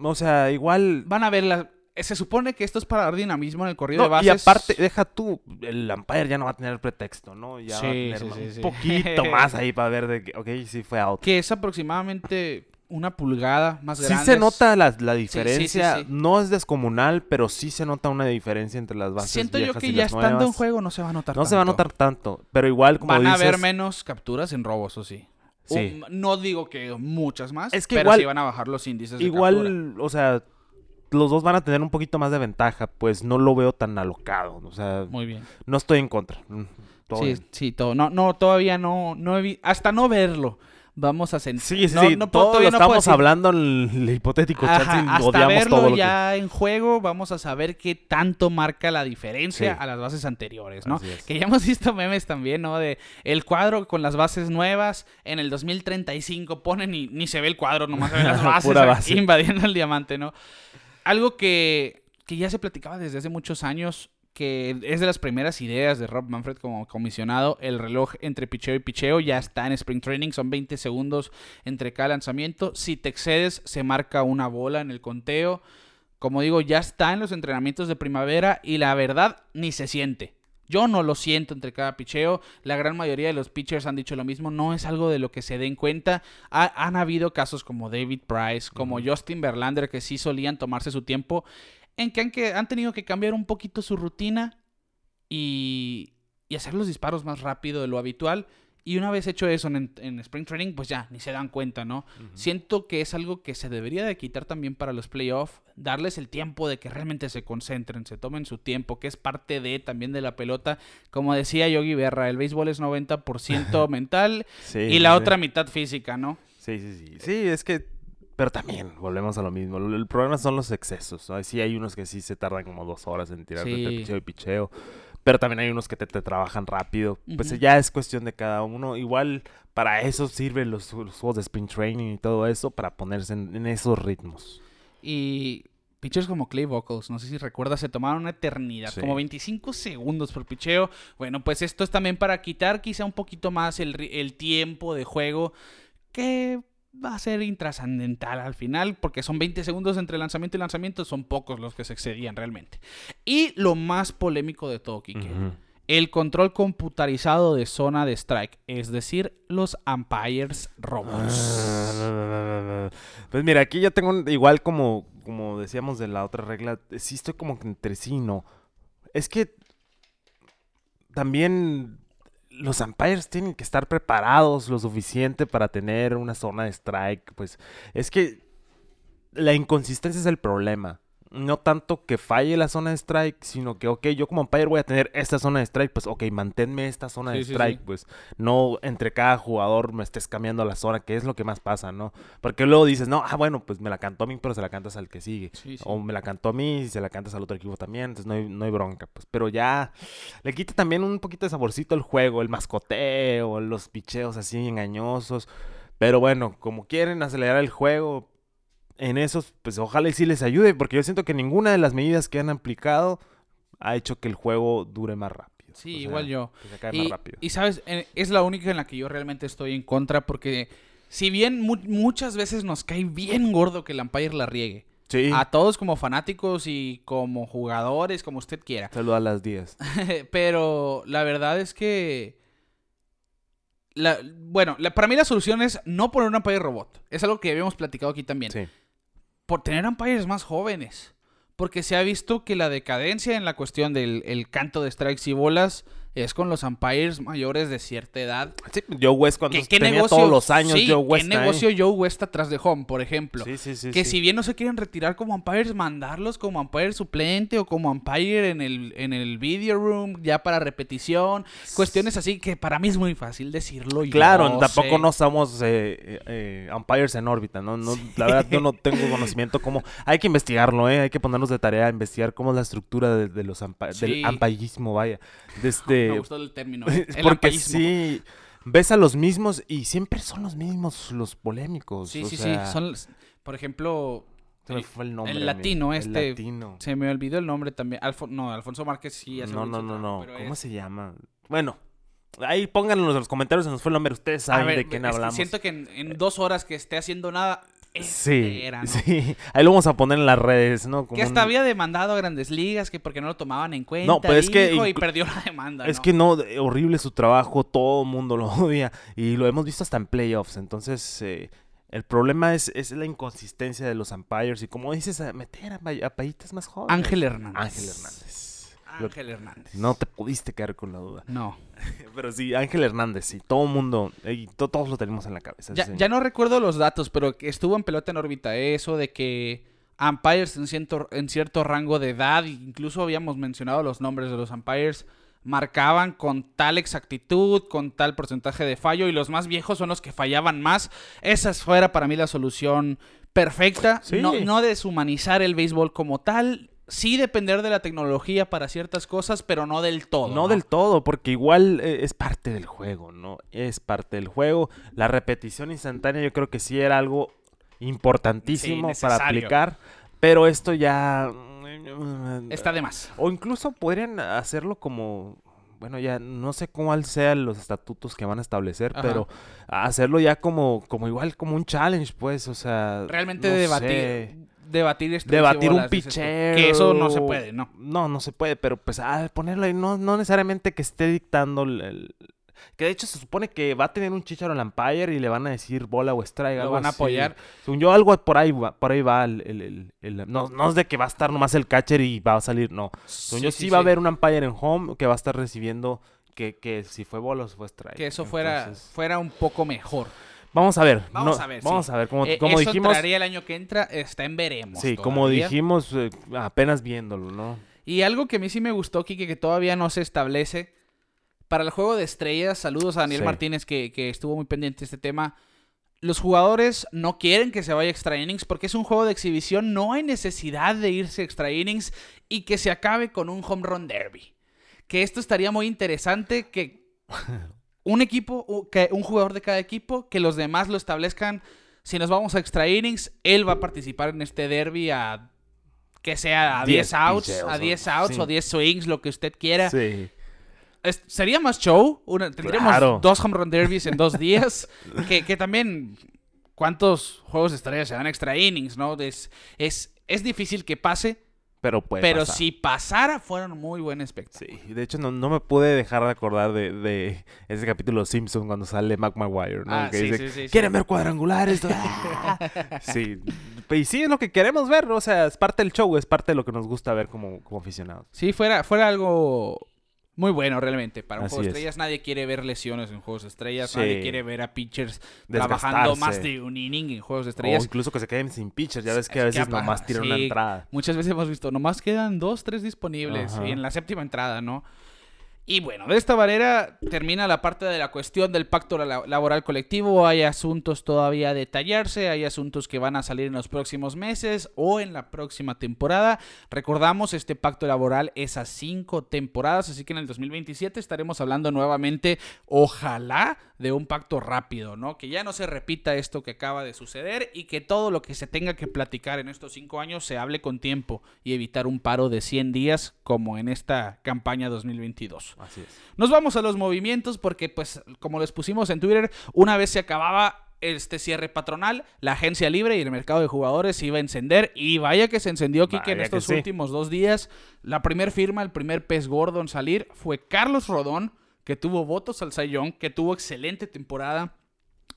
o sea, igual... Van a ver la... Se supone que esto es para dar dinamismo en el corrido de No, bases. y aparte, deja tú, el umpire ya no va a tener pretexto, ¿no? Ya va a Sí, tener sí, más- sí, un sí. poquito más ahí para ver de que, ok, sí fue out. Que es aproximadamente una pulgada más Sí grande. se nota la, la sí, diferencia, sí. no es descomunal, pero sí se nota una diferencia entre las bases Siento yo que y ya las estando en juego no se va a notar No se va a notar tanto, pero igual como Van dices... a haber menos capturas en robos, o sí. Sí. O- no digo que muchas más, Es que pero igual- sí van a bajar los índices de. Igual, o sea, los dos van a tener un poquito más de ventaja, pues no lo veo tan alocado, o sea, Muy bien. no estoy en contra. mm, todo Sí, bien. sí, todo. No, no, todavía no, no he vi- hasta no verlo. Vamos a sentir. Sí, sí, no, sí, no puedo- todo lo estamos hablando en el hipotético chat Ajá, y hasta odiamos verlo todo lo que... ya en juego, vamos a saber qué tanto marca la diferencia Sí. a las bases anteriores, ¿no? Que ya hemos visto memes también, ¿no? De el cuadro con las bases nuevas, en el 2035 ponen y ni se ve el cuadro, nomás se ven las bases base. invadiendo el diamante, ¿no? Algo que, que ya se platicaba desde hace muchos años, que es de las primeras ideas de Rob Manfred como comisionado, el reloj entre picheo y picheo ya está en Spring Training, son 20 segundos entre cada lanzamiento. Si te excedes, se marca una bola en el conteo. Como digo, ya está en los entrenamientos de primavera y la verdad ni se siente. Yo no lo siento entre cada picheo. La gran mayoría de los pitchers han dicho lo mismo. No es algo de lo que se den cuenta. Ha- han habido casos como David Price, como Justin Verlander, que sí solían tomarse su tiempo, en que han, que han tenido que cambiar un poquito su rutina y, y hacer los disparos más rápido de lo habitual. Y una vez hecho eso en, en Spring Training, pues ya, ni se dan cuenta, ¿no? Siento que es algo que se debería de quitar también para los playoffs, darles el tiempo de que realmente se concentren, se tomen su tiempo, que es parte de también de la pelota. Como decía Yogi Berra, el béisbol es 90% mental Sí, y la sí. otra mitad física, ¿no? Sí, sí, sí. Sí, es que... Pero también, volvemos a lo mismo. El problema son los excesos. ¿no? Sí hay unos que sí se tardan como dos horas en tirar Sí. picheo y picheo. Pero también hay unos que te, te trabajan rápido. Pues ya es cuestión de cada uno. Igual para eso sirven los, los juegos de sprint training y todo eso, para ponerse en, en esos ritmos. Y pitchers como Clay Vocals, no sé si recuerdas, se tomaron una eternidad, Sí. como 25 segundos por picheo. Bueno, pues esto es también para quitar quizá un poquito más el, el tiempo de juego que va a ser intrascendental al final, porque son 20 segundos entre lanzamiento y lanzamiento, son pocos los que se excedían realmente. Y lo más polémico de todo, Kike, Ujú. el control computarizado de zona de strike, es decir, los umpires robots. Ah, Pues mira, aquí yo tengo un- igual como, como decíamos de la otra regla, sí estoy como que entre sí, no. Es que también los umpires tienen que estar preparados lo suficiente para tener una zona de strike. Pues es que la inconsistencia es el problema. No tanto que falle la zona de strike, sino que, ok, yo como umpire voy a tener esta zona de strike, pues, ok, manténme esta zona de Sí, strike, sí. pues, no entre cada jugador me estés cambiando la zona, que es lo que más pasa, ¿no? Porque luego dices, no, ah, bueno, pues me la cantó a mí, pero se la cantas al que sigue. O me la cantó a mí y se la cantas al otro equipo también, entonces no hay, no hay bronca, pues. Pero ya le quita también un poquito de saborcito al juego, el mascoteo, los picheos así engañosos. Pero bueno, como quieren acelerar el juego en esos, pues ojalá y sí les ayude, porque yo siento que ninguna de las medidas que han aplicado ha hecho que el juego dure más rápido. Sí, O sea, igual yo. Que Y, más rápido. y, sabes, Eh, es la única en la que yo realmente estoy en contra porque si bien mu- muchas veces nos cae bien gordo que el umpire la riegue, Sí, a todos como fanáticos y como jugadores, como usted quiera, saluda a las 10. pero la verdad es que... La, bueno, la- para mí la solución es no poner un umpire robot. Es algo que habíamos platicado aquí también. Sí. Por tener umpires más jóvenes. Porque se ha visto que la decadencia en la cuestión del el canto de strikes y bolas es con los umpires mayores de cierta edad. Sí, Joe West cuando ¿Qué, qué tenía negocio, todos los años sí, Joe West ¿qué negocio Joe West atrás de home, por ejemplo? Sí, sí, sí, que sí. si bien no se quieren retirar como umpires, mandarlos como umpire suplente o como umpire en el, en el video room, ya para repetición. Cuestiones así que para mí es muy fácil decirlo. yo Claro, tampoco sé. no somos eh, eh, eh, umpires en órbita, ¿no? No, La verdad, yo no tengo conocimiento cómo... Hay que investigarlo, ¿eh? Hay que ponernos de tarea a investigar cómo es la estructura de, de los del umpirismo, vaya. Desde... Me gustó el término. El Este, Porque sí, ves a los mismos y siempre son los mismos los polémicos. Sí, o sí, sea, sí. Son, por ejemplo, se me el- fue el nombre. el amigo. latino, El este, latino. se me olvidó el nombre también. Alfo- no, Alfonso Márquez sí hace No, no, no, no. pero ¿Cómo es- se llama? Bueno, ahí pónganlo en los comentarios, se nos fue el nombre. Ustedes saben ver, de quién hablamos. Siento que en, en dos horas que esté haciendo nada, este Sí, era, ¿no? sí. Ahí lo vamos a poner en las redes, ¿no? Como Que hasta un- había demandado a Grandes Ligas, que porque no lo tomaban en cuenta. No, pero es que y perdió la demanda. Es ¿no? que no, horrible su trabajo, todo el mundo lo odia y lo hemos visto hasta en playoffs. Entonces, eh, el problema es, es la inconsistencia de los umpires y como dices, meter a, a payitas más jóvenes. Ángel Hernández. Ángel Hernández. Ángel Hernández. No te pudiste quedar con la duda. No. Pero sí, Ángel Hernández, sí, todo el mundo, y to- todos lo tenemos en la cabeza. Ya, no recuerdo los datos, pero que estuvo en pelota en órbita eso de que umpires en cierto, en cierto rango de edad, incluso habíamos mencionado los nombres de los umpires, marcaban con tal exactitud, con tal porcentaje de fallo, y los más viejos son los que fallaban más. Esa fuera para mí la solución perfecta. Sí. No, no deshumanizar el béisbol como tal. Sí depender de la tecnología para ciertas cosas, pero no del todo. No del todo, porque igual eh, es parte del juego, ¿no? Es parte del juego. La repetición instantánea yo creo que sí era algo importantísimo Sí, para aplicar, pero esto ya... Está de más. O incluso podrían hacerlo como... Bueno, ya no sé cuál sean los estatutos que van a establecer, Ajá. pero hacerlo ya como, como igual, como un challenge, pues, o sea... Realmente no debatir. sé. Debatir debatir un pichero. Que eso no se puede, ¿no? No, no se puede, pero pues al ponerlo ahí, no, no necesariamente que esté dictando el, el- Que de hecho se supone que va a tener un chicharo al umpire y le van a decir bola o strike. Lo algo van a así. apoyar. Según yo, algo por ahí va, por ahí va el... el- el- no, no es de que va a estar nomás el catcher y va a salir, no. Según yo, sí, va a haber un umpire en home que va a estar recibiendo que, que si fue bola o si fue strike. Que eso fuera, fuera un poco mejor. Vamos a ver. Vamos no, a ver, Vamos sí. a ver. Como, Eh, como eso dijimos... el año que entra, está en veremos. Sí, como dijimos, eh, apenas viéndolo, ¿no? Y algo que a mí sí me gustó, Kike, que todavía no se establece. Para el juego de estrellas, saludos a Daniel Sí. Martínez, que, que estuvo muy pendiente de este tema. Los jugadores no quieren que se vaya extra innings porque es un juego de exhibición. No hay necesidad de irse extra innings y que se acabe con un home run derby. Que esto estaría muy interesante que un equipo, que un jugador de cada equipo, que los demás lo establezcan. Si nos vamos a extra innings, él va a participar en este derby a que sea a 10 10 outs, a o- 10 outs sí. o 10 swings, lo que usted quiera. Sí. Es- sería más show. Una- tendríamos Claro. dos home run derbies en dos días. que, que también ¿cuántos juegos de estrellas se dan extra innings, no? Es, es, es difícil que pase, Pero puede pero pasar. si pasara, fueron muy buen espectáculo. Sí, de hecho no, no me pude dejar de acordar de, de ese capítulo de Simpson cuando sale Mac Maguire, ¿no? Ah, que sí, dice, sí. ¿quieren ver cuadrangulares? Ah. sí, y sí es lo que queremos ver, o sea, es parte del show, es parte de lo que nos gusta ver como, como aficionados. Sí, fuera, fuera algo muy bueno realmente. Para un Así juego de es. estrellas nadie quiere ver lesiones en juegos de estrellas, Sí. nadie quiere ver a pitchers trabajando más de un inning en juegos de O estrellas. incluso que se queden sin pitchers, ya ves que a veces nomás tiran una sí, entrada. Muchas veces hemos visto, nomás quedan dos, tres disponibles Ajá. y en la séptima entrada, ¿no? Y bueno, de esta manera termina la parte de la cuestión del pacto la- laboral colectivo. Hay asuntos todavía a detallarse, hay asuntos que van a salir en los próximos meses o en la próxima temporada. Recordamos, este pacto laboral es a cinco temporadas, así que en el 2027 estaremos hablando nuevamente, ojalá, de un pacto rápido, ¿no? Que ya no se repita esto que acaba de suceder y que todo lo que se tenga que platicar en estos cinco años se hable con tiempo y evitar un paro de 100 días como en esta campaña 2022. Así es. Nos vamos a los movimientos porque, pues, como les pusimos en Twitter, una vez se acababa este cierre patronal, la agencia libre y el mercado de jugadores se iba a encender y vaya que se encendió, Kike, en estos sí. últimos dos días. La primer firma, el primer pez gordo en salir fue Carlos Rodón, que tuvo votos al Young, que tuvo excelente temporada.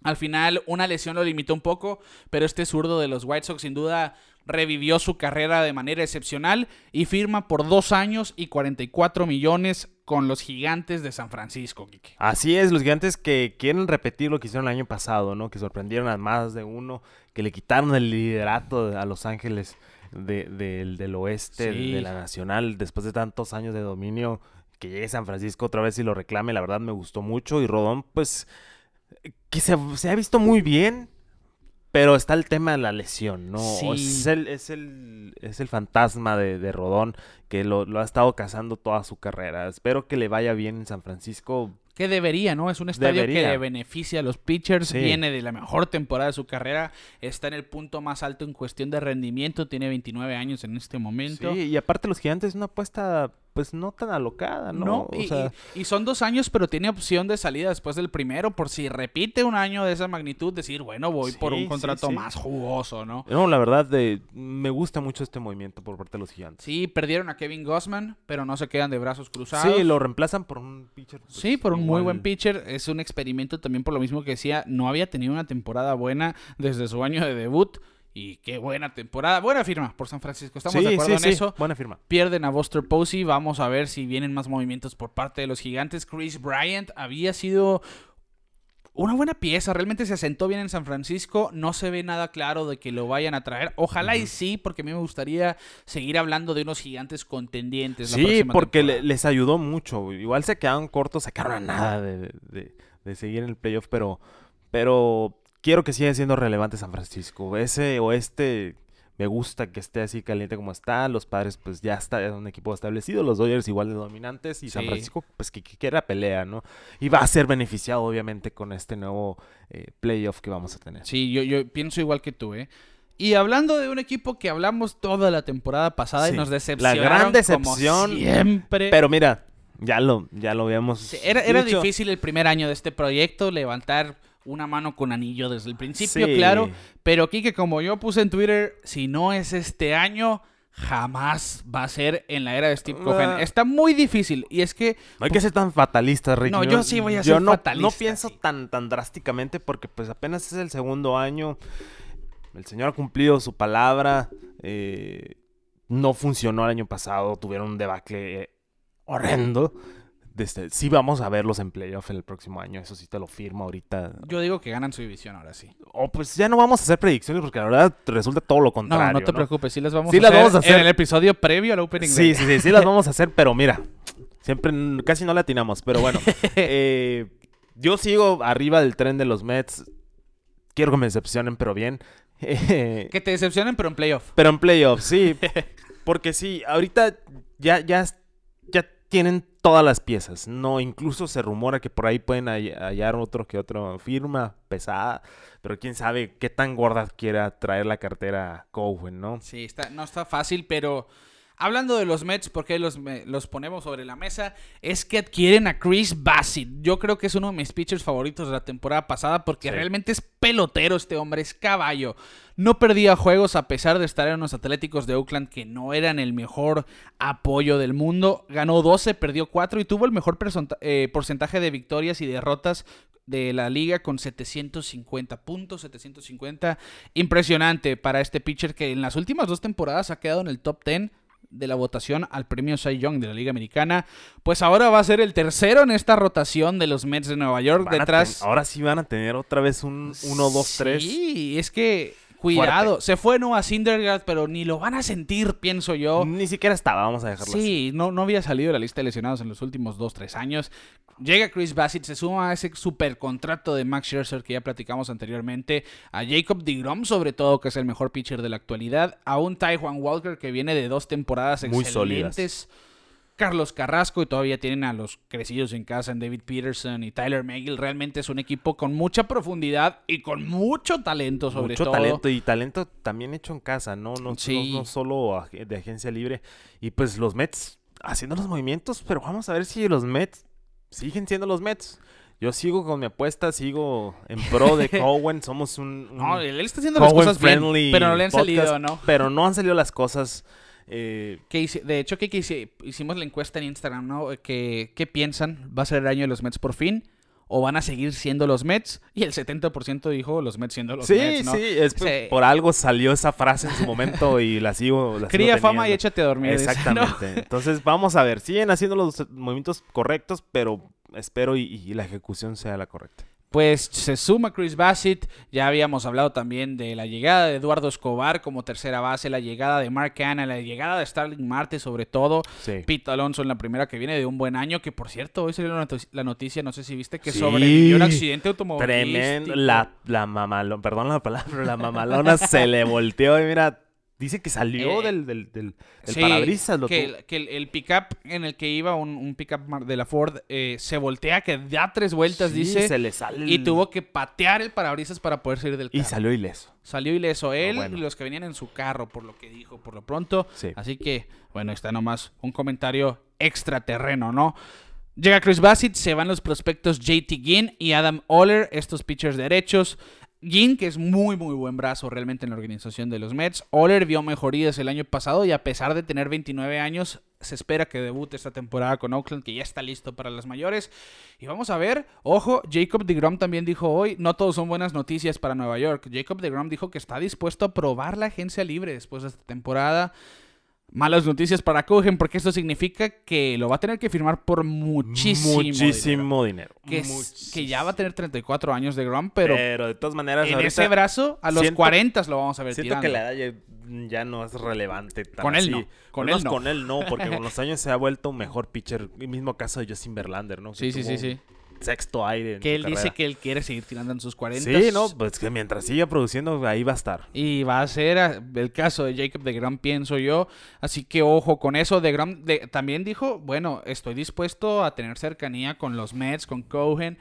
Al final, una lesión lo limitó un poco, pero este zurdo de los White Sox sin duda revivió su carrera de manera excepcional y firma por dos años y 44 millones con los gigantes de San Francisco, Kike. Así es, los gigantes que quieren repetir lo que hicieron el año pasado, ¿no? Que sorprendieron a más de uno, que le quitaron el liderato a Los Ángeles de- del- del oeste, Sí. de la Nacional, después de tantos años de dominio, que llegue San Francisco otra vez y lo reclame, la verdad me gustó mucho. Y Rodón, pues, que se, se ha visto muy bien, pero está el tema de la lesión, ¿no? Sí. Es, el, es, el, es el fantasma de, de Rodón que lo, lo ha estado cazando toda su carrera. Espero que le vaya bien en San Francisco. Que debería, ¿no? Es un estadio que le beneficia a los pitchers, Sí. viene de la mejor temporada de su carrera, está en el punto más alto en cuestión de rendimiento, tiene 29 años en este momento. Sí, y aparte los gigantes es una apuesta pues no tan alocada, ¿no? No, o y, sea, y- y son dos años, pero tiene opción de salida después del primero, por si repite un año de esa magnitud, decir, bueno, voy por un contrato sí. más jugoso, ¿no? no, la verdad de, me gusta mucho este movimiento por parte de los gigantes. Sí, perdieron a Kevin Gossman, pero no se quedan de brazos cruzados. Sí, lo reemplazan por un pitcher. pues, Sí, por un muy buen pitcher. Es un experimento también por lo mismo que decía. No había tenido una temporada buena desde su año de debut. Y qué buena temporada. Buena firma por San Francisco. Estamos Sí, de acuerdo sí, en sí, eso. buena firma. Pierden a Buster Posey. Vamos a ver si vienen más movimientos por parte de los gigantes. Chris Bryant había sido una buena pieza. Realmente se asentó bien en San Francisco. No se ve nada claro de que lo vayan a traer. Ojalá y sí, porque a mí me gustaría seguir hablando de unos gigantes contendientes. la Sí, porque temporada. les ayudó mucho. Igual se quedaron cortos, sacaron a nada de, de- de seguir en el playoff, pero, pero quiero que siga siendo relevante San Francisco. Ese oeste me gusta que esté así caliente como está. Los padres, pues ya está, es un equipo establecido. Los Dodgers igual de dominantes. Y San. Francisco, pues que, que quiera pelea, ¿no? Y va a ser beneficiado, obviamente, con este nuevo eh, playoff que vamos a tener. Sí, yo, yo pienso igual que tú, ¿eh? Y hablando de un equipo que hablamos toda la temporada pasada y nos la decepcionaron gran decepción, como siempre. Pero mira, ya lo, ya lo habíamos. Sí, era, era dicho. difícil el primer año de este proyecto levantar una mano con anillo desde el principio, Sí. claro. Pero Kike, como yo puse en Twitter, si no es este año, jamás va a ser en la era de Steve Cohen. Ah. Está muy difícil. Y es que No hay que ser tan fatalista, Rick. No, yo sí voy a yo ser no, fatalista, No pienso sí. tan, tan drásticamente porque pues apenas es el segundo año. El señor ha cumplido su palabra. eh, no funcionó el año pasado. Tuvieron un debacle eh, horrendo. Desde, sí vamos a verlos en playoff el próximo año. Eso sí te lo firmo ahorita. yo digo que ganan su división ahora sí. O pues ya no vamos a hacer predicciones porque la verdad resulta todo lo No, contrario. no te preocupes, sí las vamos, Sí a, las hacer vamos a hacer. en el episodio previo al Opening Sí, sí, sí, sí las vamos a hacer, pero mira, siempre casi no le atinamos, pero bueno. eh, yo sigo arriba del tren de los Mets. Quiero que me decepcionen, pero bien. Eh, Que te decepcionen, pero en playoff. pero en playoffs, sí. Porque sí, ahorita ya, ya, ya tienen todas las piezas. No, incluso se rumora que por ahí pueden hall- hallar otro que otro firma pesada. Pero quién sabe qué tan gorda quiera traer la cartera Cowen, ¿no? Sí, está, no está fácil, pero Hablando de los Mets, porque los, los ponemos sobre la mesa, es que adquieren a Chris Bassett. Yo creo que es uno de mis pitchers favoritos de la temporada pasada porque Sí. realmente es pelotero este hombre, es caballo. No perdía juegos a pesar de estar en unos Atléticos de Oakland que no eran el mejor apoyo del mundo. Ganó 12, perdió 4 y tuvo el mejor eh, porcentaje de victorias y derrotas de la liga con 750 puntos, 750. Impresionante para este pitcher que en las últimas dos temporadas ha quedado en el top 10 de la votación al premio Cy Young de la Liga Americana. Pues ahora va a ser el tercero en esta rotación de los Mets de Nueva York. Van detrás. ten- ahora sí van a tener otra vez un 1, 2, 3. Sí, es que. Cuidado, se fue Noah Syndergaard, pero ni lo van a sentir, pienso yo. Ni siquiera estaba, vamos a dejarlo así. Sí, no, no había salido de la lista de lesionados en los últimos 2-3 años. Llega Chris Bassett, se suma a ese super contrato de Max Scherzer que ya platicamos anteriormente, a Jacob DeGrom sobre todo, que es el mejor pitcher de la actualidad, a un Taiwan Walker que viene de dos temporadas Muy excelentes. Carlos Carrasco y todavía tienen a los crecidos en casa en David Peterson y Tyler Megill. Realmente es un equipo con mucha profundidad y con mucho talento sobre Mucho todo. talento y talento también hecho en casa, ¿no? No, no- Sí. no solo de agencia libre. Y pues los Mets haciendo los movimientos, pero vamos a ver si los Mets siguen siendo los Mets. Yo sigo con mi apuesta, sigo en pro de Cowen. Somos un, un No, él está haciendo las Cowen cosas bien, friendly pero no le han podcast, salido, ¿no? Pero no han salido las cosas. Eh, Que hice- de hecho, que, que hice- hicimos la encuesta en Instagram, ¿no? Que, ¿Qué piensan? ¿Va a ser el año de los Mets por fin? ¿O van a seguir siendo los Mets? Y el 70% dijo los Mets siendo los sí, Mets, ¿no? sí, es por, Sí. por algo salió esa frase en su momento y la sigo. La sigo Cría fama y échate a dormir. dice, ¿no? Exactamente. Entonces vamos a ver. Siguen haciendo los movimientos correctos, pero espero y, y la ejecución sea la correcta. Pues se suma Chris Bassett. Ya habíamos hablado también de la llegada de Eduardo Escobar como tercera base, la llegada de Mark Hanna, la llegada de Starling Marte sobre todo. Sí. Pete Alonso en la primera que viene de un buen año, que por cierto, hoy salió la noti- la noticia, no sé si viste, que Sí. sobrevivió un accidente automovilístico. Tremendo. La, la mamalona, perdón la palabra, pero la mamalona se le volteó y mira, dice que salió Eh, del, del, del, del Sí, parabrisas. Lo que, el, que el, el pickup en el que iba, un, un pickup de la Ford, eh, se voltea, que da tres vueltas, Sí, dice, se le sale y tuvo que patear el parabrisas para poder salir del y carro. salió ileso. Salió ileso él bueno. y los que venían en su carro, por lo que dijo, por lo pronto. Sí. Así que, bueno, está nomás un comentario extraterreno, ¿no? Llega Chris Bassett, se van los prospectos JT Ginn y Adam Oller, estos pitchers derechos. Ginn, que es muy, muy buen brazo realmente en la organización de los Mets. Oller vio mejorías el año pasado y a pesar de tener 29 años, se espera que debute esta temporada con Oakland, que ya está listo para las mayores. Y vamos a ver, ojo, Jacob DeGrom también dijo hoy, no todos son buenas noticias para Nueva York. Jacob DeGrom dijo que está dispuesto a probar la agencia libre después de esta temporada. Malas noticias para Cohen porque esto significa que lo va a tener que firmar por muchísimo, dinero. Muchísimo dinero. Que, es- Muchísimo. que ya va a tener 34 años de Grom, pero, Pero, de todas maneras, en ese brazo a los siento- 40 lo vamos a ver siento tirando. que la edad ya, ya no es relevante. tan Con él así. no, con él no. con él no, porque con los años se ha vuelto un mejor pitcher. El mismo caso de Justin Verlander, ¿no? Que Sí, sí, sí, sí. Sexto aire. Que él dice que él quiere seguir tirando en sus 40. Sí, no, pues que mientras siga produciendo, ahí va a estar. Y va a ser ah, el caso de Jacob de Gram, pienso yo. Así que ojo con eso. De Gram también dijo, bueno, estoy dispuesto a tener cercanía con los Mets, con Cohen.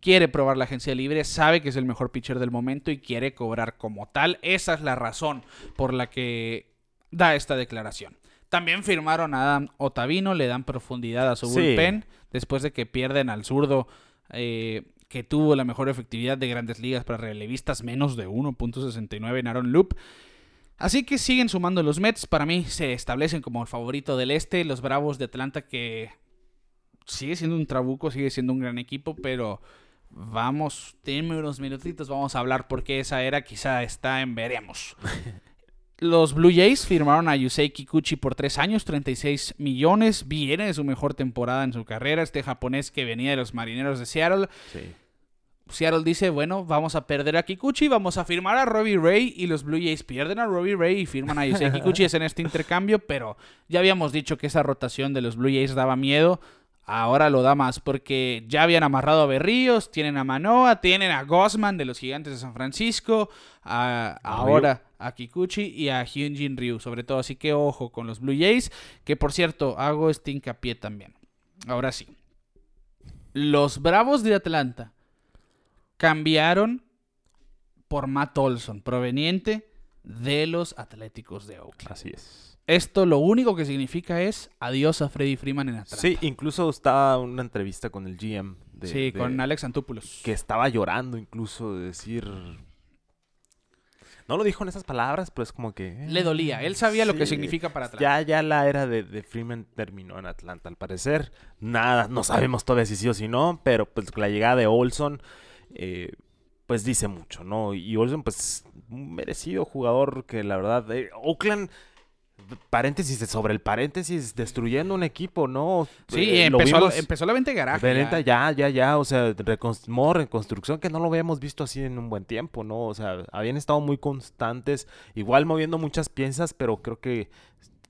Quiere probar la agencia libre, sabe que es el mejor pitcher del momento y quiere cobrar como tal. Esa es la razón por la que da esta declaración. También firmaron a Adam Otavino, le dan profundidad a su Sí. bullpen después de que pierden al zurdo eh, que tuvo la mejor efectividad de grandes ligas para relevistas, menos de 1.69 en Aaron Loop. Así que siguen sumando los Mets. Para mí se establecen como el favorito del este. Los Bravos de Atlanta que sigue siendo un trabuco, sigue siendo un gran equipo, pero vamos, denme unos minutitos, vamos a hablar porque esa era quizá está en veremos. Los Blue Jays firmaron a Yusei Kikuchi por tres años, 36 millones. Viene de su mejor temporada en su carrera. Este japonés que venía de los marineros de Seattle. Sí. Seattle dice, bueno, vamos a perder a Kikuchi, vamos a firmar a Robbie Ray y los Blue Jays pierden a Robbie Ray y firman a Yusei Kikuchi es en este intercambio, pero ya habíamos dicho que esa rotación de los Blue Jays daba miedo, ahora lo da más porque ya habían amarrado a Berríos, tienen a Manoa, tienen a Gosman de los Gigantes de San Francisco, a- ahora a Kikuchi y a Hyunjin Ryu, sobre todo, así que ojo con los Blue Jays, que por cierto, hago este hincapié también. Ahora sí. Los Bravos de Atlanta cambiaron por Matt Olson, proveniente de los Atléticos de Oakland. Así es. Esto lo único que significa es adiós a Freddy Freeman en Atlanta. Sí, incluso estaba una entrevista con el GM. De, sí, de- con Alex Antúpulos. Que estaba llorando incluso de decir... No lo dijo en esas palabras, pero es como que... eh, Le dolía. Él sabía lo que significa para Atlanta. Ya, ya la era de, de Freeman terminó en Atlanta, al parecer. Nada, no sabemos todavía si sí o si no, pero pues la llegada de Olson, eh, pues dice mucho, ¿no? Y Olson, pues, un merecido jugador que la verdad, eh, Oakland, paréntesis sobre el paréntesis, destruyendo un equipo, ¿no? Sí, Eh, empezó, vimos- empezó la venta de garaje. de ya. ya, ya, ya, o sea, recon- modo reconstrucción que no lo habíamos visto así en un buen tiempo, ¿no? O sea, habían estado muy constantes, igual moviendo muchas piezas, pero creo que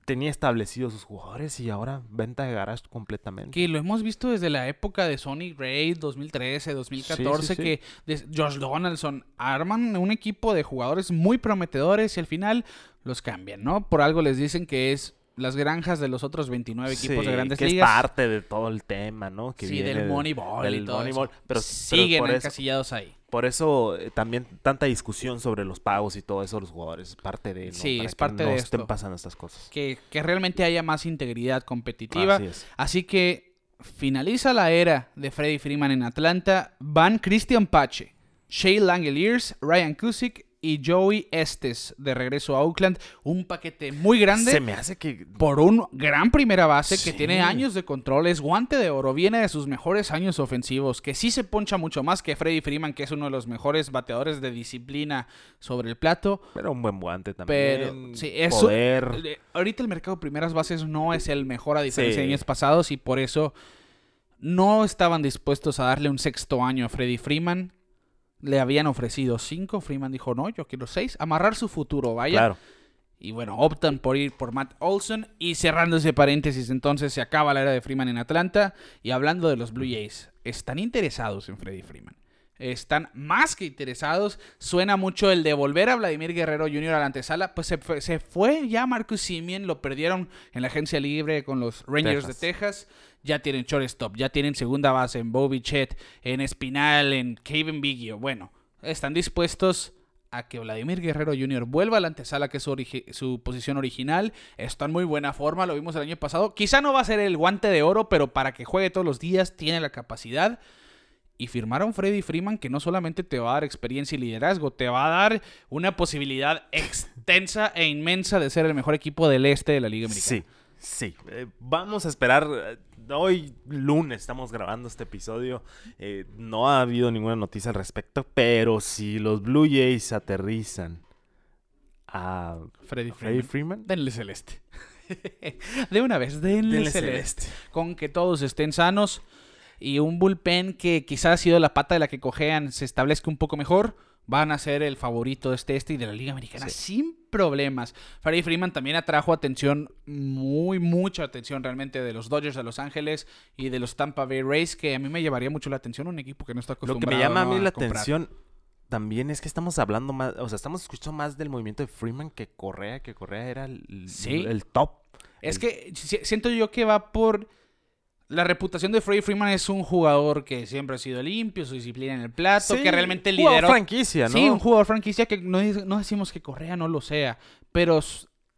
tenía establecidos sus jugadores y ahora venta de garage completamente. Que lo hemos visto desde la época de Sonic Raid 2013, 2014, Sí, sí, sí. que de- Josh Donaldson arman un equipo de jugadores muy prometedores y al final los cambian, ¿no? Por algo les dicen que es las granjas de los otros 29 equipos Sí, de grandes que ligas. es parte de todo el tema, ¿no? Que sí, viene del de- Moneyball y del todo Moneyball, eso. Pero, pero Siguen por eso, encasillados ahí. por eso eh, también tanta discusión sobre los pagos y todo eso los jugadores. Es parte de, ¿no? Sí, Para es que parte no de estén pasando estas cosas. Que, que realmente haya más integridad competitiva. Así es. Así que finaliza la era de Freddie Freeman en Atlanta. Van Christian Pache, Shea Langeliers, Ryan Kusick y Joey Estes de regreso a Oakland. Un paquete muy grande. Se me hace que Por un gran primera base que tiene años de control, es guante de oro, viene de sus mejores años ofensivos, que sí se poncha mucho más que Freddie Freeman, que es uno de los mejores bateadores de disciplina sobre el plato. Pero un buen guante también. Pero sí, eso. Poder. eh, Ahorita el mercado de primeras bases no es el mejor a diferencia de años pasados y por eso no estaban dispuestos a darle un sexto año a Freddie Freeman. Le habían ofrecido cinco. Freeman dijo, no, yo quiero seis. Amarrar su futuro, vaya. Claro. Y bueno, optan por ir por Matt Olson. Y cerrando ese paréntesis, entonces se acaba la era de Freeman en Atlanta. Y hablando de los Blue Jays, están interesados en Freddie Freeman. Están más que interesados. Suena mucho el de volver a Vladimir Guerrero Jr. a la antesala. Pues se fue, se fue ya Marcus Simeon. Lo perdieron en la agencia libre con los Rangers Texas. de Texas. Ya tienen shortstop, ya tienen segunda base en Bobby Chet, en Espinal, en Kevin Biggio. Bueno, están dispuestos a que Vladimir Guerrero Jr. vuelva a la antesala, que es su, su posición original. Está en muy buena forma, lo vimos el año pasado. Quizá no va a ser el guante de oro, pero para que juegue todos los días tiene la capacidad. Y firmaron Freddy Freeman que no solamente te va a dar experiencia y liderazgo, te va a dar una posibilidad extensa e inmensa de ser el mejor equipo del este de la Liga Americana. Sí, sí. Eh, vamos a esperar. eh, Hoy lunes estamos grabando este episodio. eh, no ha habido ninguna noticia al respecto, pero si los Blue Jays aterrizan a Freddy Freeman. Freeman, Denle celeste. de una vez, denle, denle celeste. celeste. Con que todos estén sanos y un bullpen que quizás ha sido la pata de la que cojean se establezca un poco mejor, van a ser el favorito de este este y de la Liga Americana sin problemas. Freddie Freeman también atrajo atención, muy, mucha atención realmente de los Dodgers de Los Ángeles y de los Tampa Bay Rays, que a mí me llevaría mucho la atención un equipo que no está Lo acostumbrado que me llama a mí la atención también es que estamos hablando más, o sea, estamos escuchando más del movimiento de Freeman que Correa, que Correa era el, Sí. el top. Es El- que si- siento yo que va por. La reputación de Freddie Freeman es un jugador que siempre ha sido limpio, su disciplina en el plato, Sí, que realmente jugador lideró. franquicia, ¿no? Sí, un jugador franquicia que no, no decimos que Correa no lo sea, pero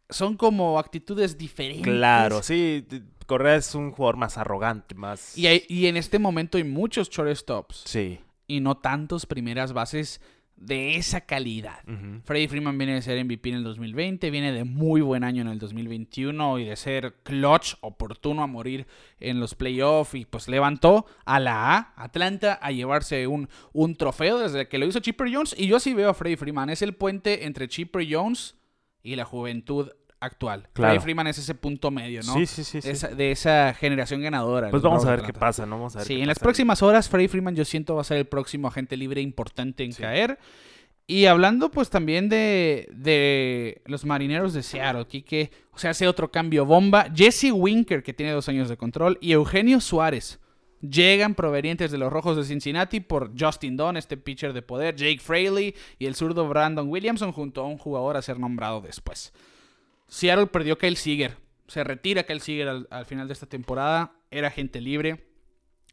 son como actitudes diferentes. Claro, sí. Correa es un jugador más arrogante, más. Y, hay- y en este momento hay muchos shortstops Sí. y no tantos primeras bases de esa calidad. Ujú. Freddie Freeman viene de ser MVP en el 2020, viene de muy buen año en el 2021 y de ser clutch, oportuno a morir en los playoffs y pues levantó a la A, Atlanta, a llevarse un, un trofeo desde que lo hizo Chipper Jones y yo sí veo a Freddie Freeman, es el puente entre Chipper Jones y la juventud actual. Claro. Freeman es ese punto medio, ¿no? Sí, sí, sí. sí. De, esa, de esa generación ganadora. Pues vamos a ver qué pasa, ¿no? Vamos a ver Sí, en las próximas horas, Freddie Freeman yo siento va a ser el próximo agente libre importante en Sí. caer. Y hablando pues también de, de los marineros de Seattle, aquí que, o sea, hace otro cambio bomba. Jesse Winker, que tiene dos años de control, y Eugenio Suárez. Llegan provenientes de los Rojos de Cincinnati por Justin Dunn, este pitcher de poder, Jake Fraley y el zurdo Brandon Williamson junto a un jugador a ser nombrado después. Seattle perdió Kyle Seager. Se retira Kyle Seager al, al final de esta temporada. Era gente libre.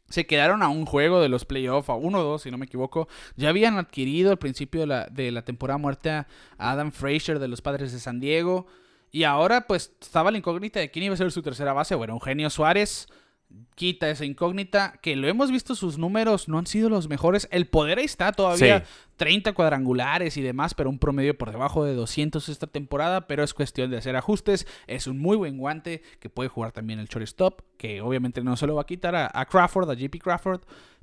Se quedaron a un juego de los playoffs, a uno o dos, si no me equivoco. Ya habían adquirido al principio de la, de la temporada muerta a Adam Frazier de los Padres de San Diego. Y ahora, pues, estaba la incógnita de quién iba a ser su tercera base. Bueno, Eugenio Suárez quita esa incógnita, que lo hemos visto, sus números no han sido los mejores. El poder ahí está todavía, Sí. 30 cuadrangulares y demás, pero un promedio por debajo de 200 esta temporada, pero es cuestión de hacer ajustes. Es un muy buen guante que puede jugar también el shortstop, que obviamente no se lo va a quitar a, a Crawford, a JP Crawford,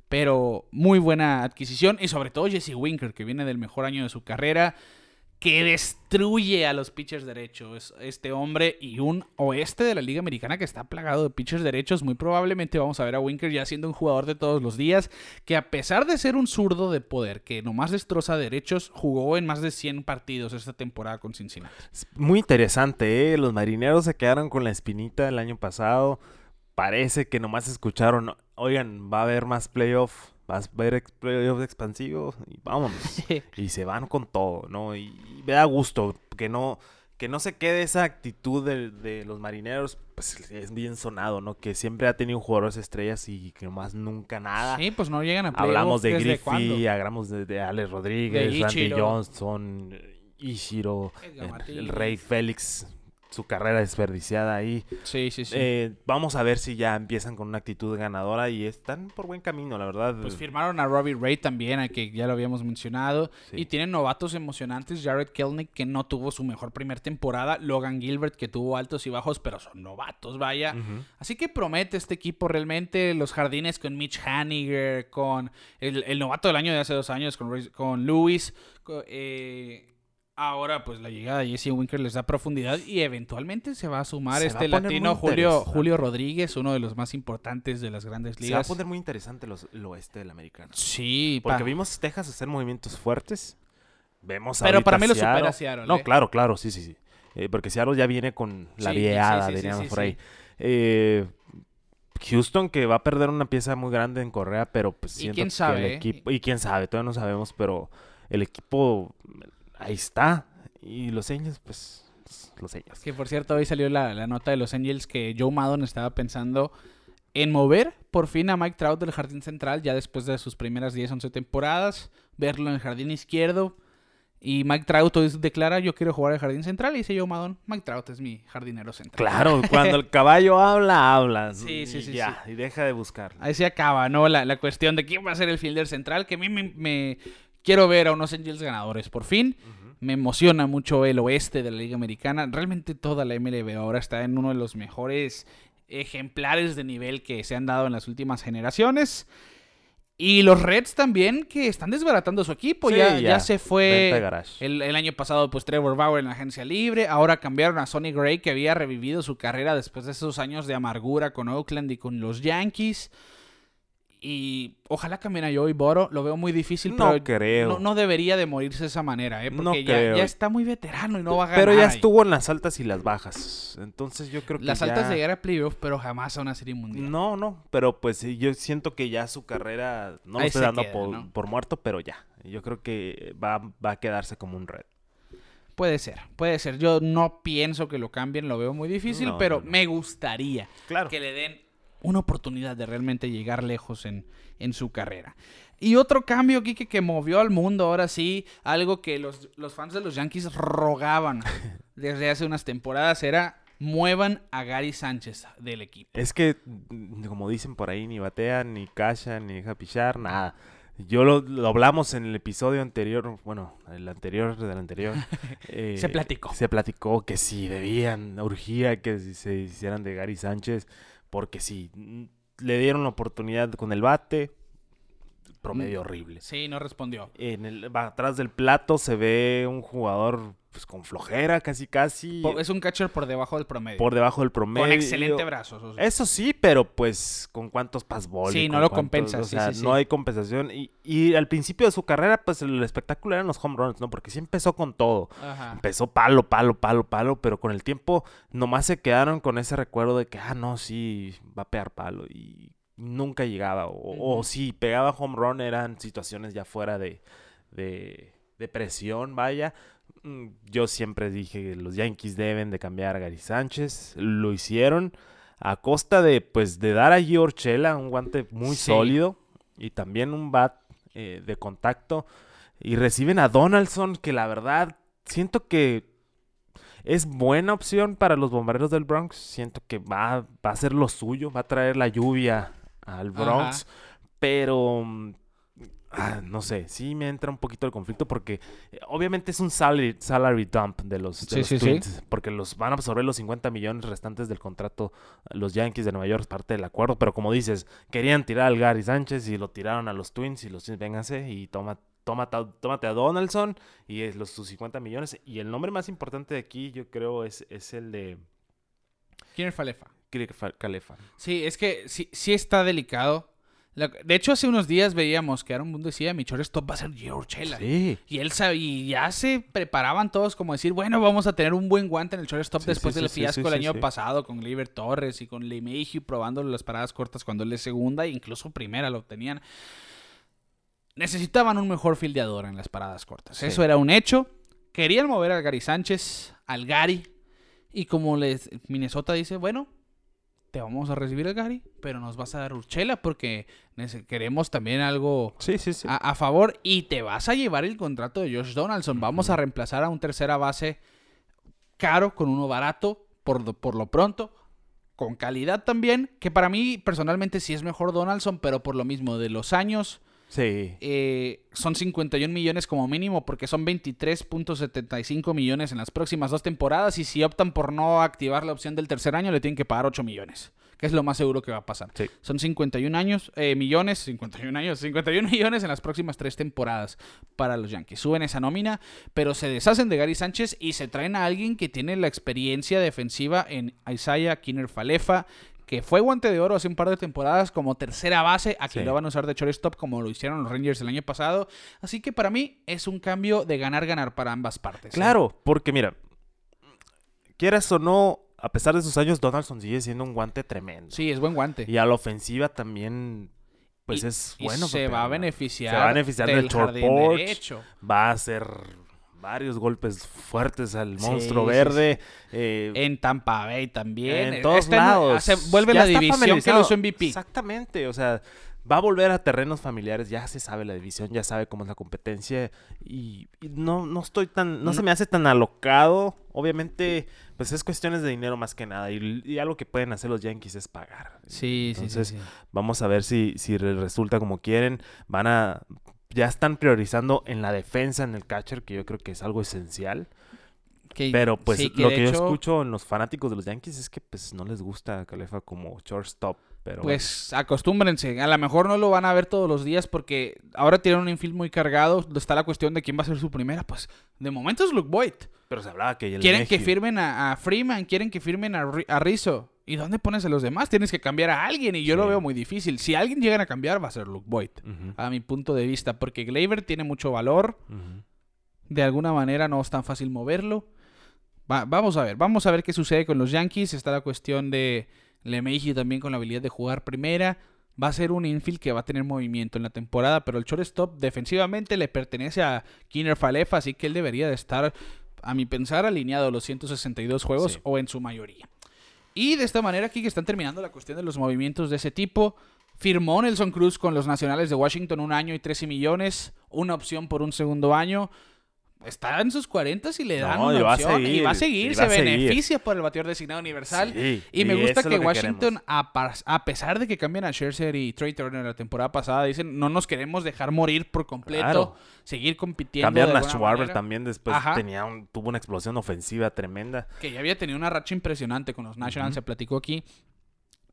pero muy buena adquisición y sobre todo Jesse Winker, que viene del mejor año de su carrera que destruye a los pitchers derechos. Este hombre y un oeste de la Liga Americana que está plagado de pitchers derechos. Muy probablemente vamos a ver a Winker ya siendo un jugador de todos los días. Que a pesar de ser un zurdo de poder que nomás destroza derechos, jugó en más de 100 partidos esta temporada con Cincinnati. Muy interesante, ¿eh? Los marineros se quedaron con la espinita el año pasado. Parece que nomás escucharon, oigan, va a haber más playoff, va a ex- playoffs expansivos y vámonos. y se van con todo, ¿no? Y, y me da gusto que no, que no se quede esa actitud de, de los marineros, pues es bien sonado, ¿no? Que siempre ha tenido jugadores estrellas y que nomás nunca nada. Sí, pues no llegan a playoff. Hablamos de ¿desde Griffey, hablamos de, de Alex Rodríguez, De Randy. Johnson, Ishiro, el, el Rey Félix, su carrera desperdiciada ahí. Sí, sí, sí. Eh, vamos a ver si ya empiezan con una actitud ganadora y están por buen camino, la verdad. Pues firmaron a Robbie Ray también, a que ya lo habíamos mencionado. Sí. Y tienen novatos emocionantes. Jared Kelnick, que no tuvo su mejor primer temporada. Logan Gilbert, que tuvo altos y bajos, pero son novatos, vaya. Así que promete este equipo realmente. Los jardines con Mitch Haniger, con el, el novato del año de hace dos años, con, con Lewis. co- eh, ahora, pues la llegada de Jesse Winker les da profundidad y eventualmente se va a sumar Se va este a poner latino muy Julio, interesante. Julio Rodríguez, uno de los más importantes de las grandes Se va a ligas. poner muy interesante los- el oeste del americano. Sí, Porque pa- vimos Texas hacer movimientos fuertes. Vemos Pero para mí lo Seattle. supera Seattle, No, ¿eh? claro, claro, sí, sí, sí. Eh, porque Seattle ya viene con la Sí, vieada, sí, sí, diríamos sí, por sí. ahí. Eh, Houston que va a perder una pieza muy grande en Correa, pero pues Y siento quién que sabe, el ¿eh? equipo... Y quién sabe, todavía no sabemos, pero el equipo ahí está. Y los Angels, pues, los Angels. Que por cierto, hoy salió la, la nota de los Angels que Joe Maddon estaba pensando en mover por fin a Mike Trout del jardín central, ya después de sus primeras 10, 11 temporadas, verlo en el jardín izquierdo. Y Mike Trout hoy declara: Yo quiero jugar al jardín central. Y dice Joe Maddon: Mike Trout es mi jardinero central. Claro, cuando el caballo habla, habla. Sí, sí, Y sí, Ya, y deja de buscar. Ahí se acaba, ¿no? La, la cuestión de quién va a ser el fielder central. Que a mí me, me- quiero ver a unos Angels ganadores por fin. Me emociona mucho el oeste de la Liga Americana. Realmente toda la MLB ahora está en uno de los mejores ejemplares de nivel que se han dado en las últimas generaciones. Y los Reds también, que están desbaratando su equipo. Sí, ya, ya ya. se fue el, el año pasado, pues Trevor Bauer en la agencia libre. Ahora cambiaron a Sonny Gray, que había revivido su carrera después de esos años de amargura con Oakland y con los Yankees. Y ojalá cambien a Joey Boro. Lo veo muy difícil, No pero creo. no, no debería de morirse de esa manera, ¿eh? Porque No ya, creo. ya está muy veterano y no va a ganar. Pero ya estuvo en las altas y las bajas. Entonces yo creo que Las ya- altas de llegar a playoff, pero jamás a una serie mundial. No, no, pero pues yo siento que ya su carrera no lo estoy dando queda, por, ¿no? por muerto, pero ya. Yo creo que va, va a quedarse como un red. Puede ser, puede ser. Yo no pienso que lo cambien, lo veo muy difícil, pero me gustaría Claro. que le den una oportunidad de realmente llegar lejos en, en su carrera. Y otro cambio, Kike, que movió al mundo, ahora sí, algo que los, los fans de los Yankees rogaban desde hace unas temporadas, era muevan a Gary Sánchez del equipo. Es que, mm, como dicen por ahí, ni batea, ni cacha, ni deja pichar, nada. Yo lo, lo hablamos en el episodio anterior, bueno, el anterior del anterior. eh, Se platicó. Se platicó que sí, debían, urgía que se hicieran de Gary Sánchez, porque mm, le dieron la oportunidad con el bate, promedio Mm. horrible. Sí, no respondió. En el, atrás del plato se ve un jugador pues, con flojera, casi casi. Es un catcher por debajo del promedio. por debajo del promedio. con excelente brazo. eso sí. Eso sí, pero pues con cuántos passballs. Sí, no lo cuántos- compensa, O sea, sí, sí. no hay compensación. Y, y al principio de su carrera, pues el espectáculo eran los home runs, ¿no? Porque sí empezó con todo. Ajá. Empezó palo, palo, palo, palo, pero con el tiempo nomás se quedaron con ese recuerdo de que, ah, no, sí, va a pegar palo. Y nunca llegaba. O, o Ujú. si pegaba home run, eran situaciones ya fuera de, de, de presión, vaya. Mm, Yo siempre dije que los Yankees deben de cambiar a Gary Sánchez. Lo hicieron a costa de, pues, de dar a Giorchela un guante muy Sí. sólido y también un bat eh, de contacto. Y reciben a Donaldson, que la verdad siento que es buena opción para los bombarderos del Bronx. Siento que va, va a ser lo suyo, va a traer la lluvia al Bronx. Pero mm, ah, no sé, sí me entra un poquito el conflicto porque eh, obviamente es un salary, salary dump de los, de Sí, los sí, sí. Twins, porque los van a absorber los 50 millones restantes del contrato los Yankees de Nueva York, parte del acuerdo, pero como dices, querían tirar al Gary Sánchez y lo tiraron a los Twins y los Twins, vénganse y toma, tómate a Donaldson y es los, sus 50 millones. Y el nombre más importante de aquí yo creo es, es el de ¿Quién es Falefa? Calefa. Sí, es que sí, sí está delicado. La- de hecho, hace unos días veíamos que Aaron Boone decía, mi shortstop va a ser Urshela". Sí. Y él y ya se preparaban todos como decir, bueno, vamos a tener un buen guante en el shortstop Sí, después sí, del fiasco sí, el sí, año pasado con Gleyber Torres y con LeMahieu probando las paradas cortas cuando él es segunda e incluso primera lo tenían. Necesitaban un mejor fildeador en las paradas cortas. Eso era un hecho. Querían mover al Gary Sánchez, al Gary. Y como les Minnesota dice, bueno, te vamos a recibir al Gary, pero nos vas a dar Urchela porque queremos también algo Sí, sí, sí. a, a favor y te vas a llevar el contrato de Josh Donaldson. Vamos a reemplazar a un tercera base caro con uno barato por, por lo pronto. Con calidad también, que para mí personalmente sí es mejor Donaldson, pero por lo mismo de los años Sí. eh, son 51 millones como mínimo, porque son 23.75 millones en las próximas dos temporadas. Y si optan por no activar la opción del tercer año, le tienen que pagar 8 millones, que es lo más seguro que va a pasar. Sí. Son 51 años, eh, millones, 51 años, 51 millones en las próximas tres temporadas para los Yankees. Suben esa nómina, pero se deshacen de Gary Sánchez y se traen a alguien que tiene la experiencia defensiva en Isaiah Kinner Falefa, que fue guante de oro hace un par de temporadas como tercera base. Aquí Sí. lo van a usar de shortstop como lo hicieron los Rangers el año pasado. Así que para mí es un cambio de ganar-ganar para ambas partes. ¿eh? Claro, porque mira, quieras o no, a pesar de sus años, Donaldson sigue siendo un guante tremendo. Sí, es buen guante. Y a la ofensiva también, pues Y- es y bueno. se va a beneficiar, Se va a beneficiar del short jardín porch. Va a hacer varios golpes fuertes al Sí, monstruo sí, verde. eh, En Tampa Bay también. en todos Está en- lados. vuelve Ya la división que lo hizo MVP. Exactamente, o sea, va a volver a terrenos familiares, ya se sabe la división, ya sabe cómo es la competencia y, y no, no estoy tan, no, se No. me hace tan alocado. Obviamente, pues es cuestiones de dinero más que nada y, y algo que pueden hacer los Yankees es pagar. Sí, Entonces, sí, sí. Vamos a ver si, si resulta como quieren. Van a. Ya están priorizando en la defensa, en el catcher, que yo creo que es algo esencial. Que- Pero pues sí, lo que yo escucho en los fanáticos de los Yankees es que pues no les gusta a Calefa como shortstop. Pero Pues acostúmbrense. A lo mejor no lo van a ver todos los días porque ahora tienen un infield muy cargado. Está la cuestión de quién va a ser su primera. Pues de momento es Luke Boyd. pero se hablaba que el Quieren que firmen a, a Freeman, quieren que firmen a Rizzo. ¿Y dónde pones a los demás? Tienes que cambiar a alguien y yo lo veo muy difícil. Si alguien llegan a cambiar, va a ser Luke Boyd. A mi punto de vista, porque Gleyber tiene mucho valor. De alguna manera no es tan fácil moverlo. Va- vamos a ver, vamos a ver qué sucede con los Yankees. Está la cuestión de LeMahieu también con la habilidad de jugar primera. Va a ser un infield que va a tener movimiento en la temporada, pero el shortstop defensivamente le pertenece a Kinner Falefa, así que él debería de estar, a mi pensar, alineado a los 162 juegos Sí. o en su mayoría. Y de esta manera aquí que están terminando la cuestión de los movimientos de ese tipo. Firmó Nelson Cruz con los Nacionales de Washington un año y 13 millones, una opción por un segundo año. Está en sus 40 y le dan No, una y va a opción y seguir, va a seguir, y se va a seguir. beneficia por el bateador designado universal. Sí, y me y gusta que Washington, a, a pesar de que cambian a Scherzer y Trey Turner la temporada pasada, dicen no nos queremos dejar morir por completo, Claro. seguir compitiendo. Cambiaron a Schwarber manera. también después. Tenía un, tuvo una explosión ofensiva tremenda. que ya había tenido una racha impresionante con los Nationals, se platicó aquí.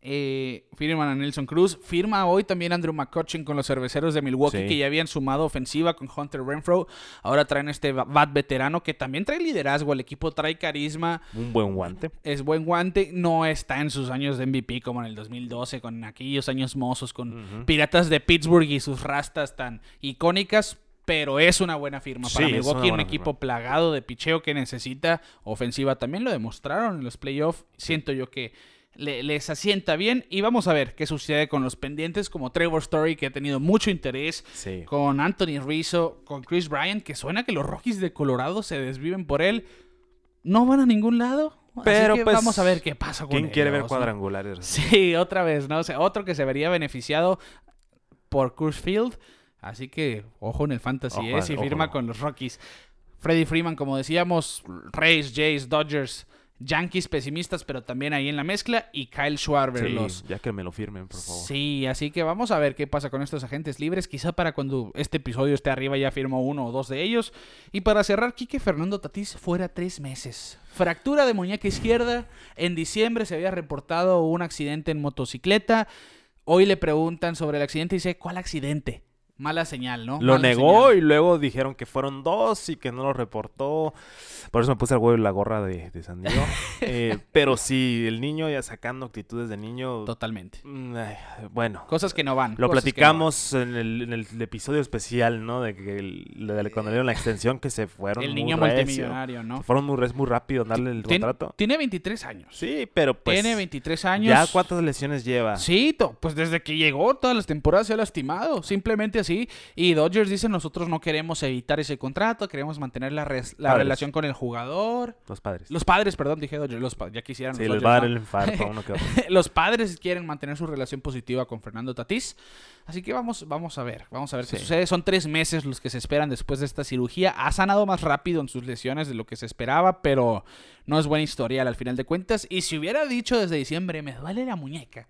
Eh, firman a Nelson Cruz, firma hoy también Andrew McCutcheon con los cerveceros de Milwaukee, Sí. que ya habían sumado ofensiva con Hunter Renfro. Ahora traen este ba- bat veterano que también trae liderazgo, el equipo trae carisma, Un buen guante. es buen guante, no está en sus años de MVP como en el 2012, con aquellos años mozos, con. Piratas de Pittsburgh y sus rastas tan icónicas, pero es una buena firma para Sí, Milwaukee, un equipo plagado de picheo que necesita ofensiva. También lo demostraron en los playoffs. Siento yo que le- les asienta bien. Y vamos a ver qué sucede con los pendientes, como Trevor Story, que ha tenido mucho interés, Sí. con Anthony Rizzo, con Chris Bryant, que suena que los Rockies de Colorado se desviven por él. No van a ningún lado. Así Pero, que pues, vamos a ver qué pasa con ¿Quién quiere ver cuadrangulares? Sí, otra vez, ¿no? O sea, otro que se vería beneficiado por Coors Field. Así que, ojo en el fantasy, Ojo, ¿eh? Si ojo. firma con los Rockies. Freddie Freeman, como decíamos, Rays, Jays, Dodgers, Yankees pesimistas, pero también ahí en la mezcla, y Kyle Schwarber, Sí, los ya que me lo firmen, por favor. Sí, así que vamos a ver qué pasa con estos agentes libres. Quizá para cuando este episodio esté arriba ya firmó uno o dos de ellos. Y para cerrar, Quique Fernando Tatís fuera tres meses. Fractura de muñeca izquierda. En diciembre se había reportado un accidente en motocicleta. Hoy le preguntan sobre el accidente y dice, ¿cuál accidente? Mala señal, ¿no? Lo Mala negó señal. y luego dijeron que fueron dos y que no lo reportó. Por eso me puse al huevo y la gorra de, de San Diego. Eh, pero sí, el niño ya sacando actitudes de niño. Totalmente. mm, bueno, Cosas que no van. lo no platicamos en, el, en el episodio especial, ¿no? De que el- de cuando le dieron la extensión que se fueron. El muy niño recio. multimillonario, ¿no? Se fueron muy, muy rápido darle el Tien- contrato. Tiene 23 años. Sí, pero pues. Tiene 23 años. ¿Ya cuántas lesiones lleva? Sí, to- pues desde que llegó todas las temporadas se ha lastimado, simplemente así. Y Dodgers dice, nosotros no queremos evitar ese contrato, queremos mantener la, res- la relación con el jugador. Los padres. Los padres, perdón, dije Dodgers, los ya quisieran sí, los les Dodgers, va a dar ¿no? el infarto a uno que otro. los padres quieren mantener su relación positiva con Fernando Tatís. Así que vamos, vamos a ver, vamos a ver qué sucede. Son tres meses los que se esperan después de esta cirugía. Ha sanado más rápido en sus lesiones de lo que se esperaba, pero no es buena historial al final de cuentas. Y si hubiera dicho desde diciembre, me duele la muñeca,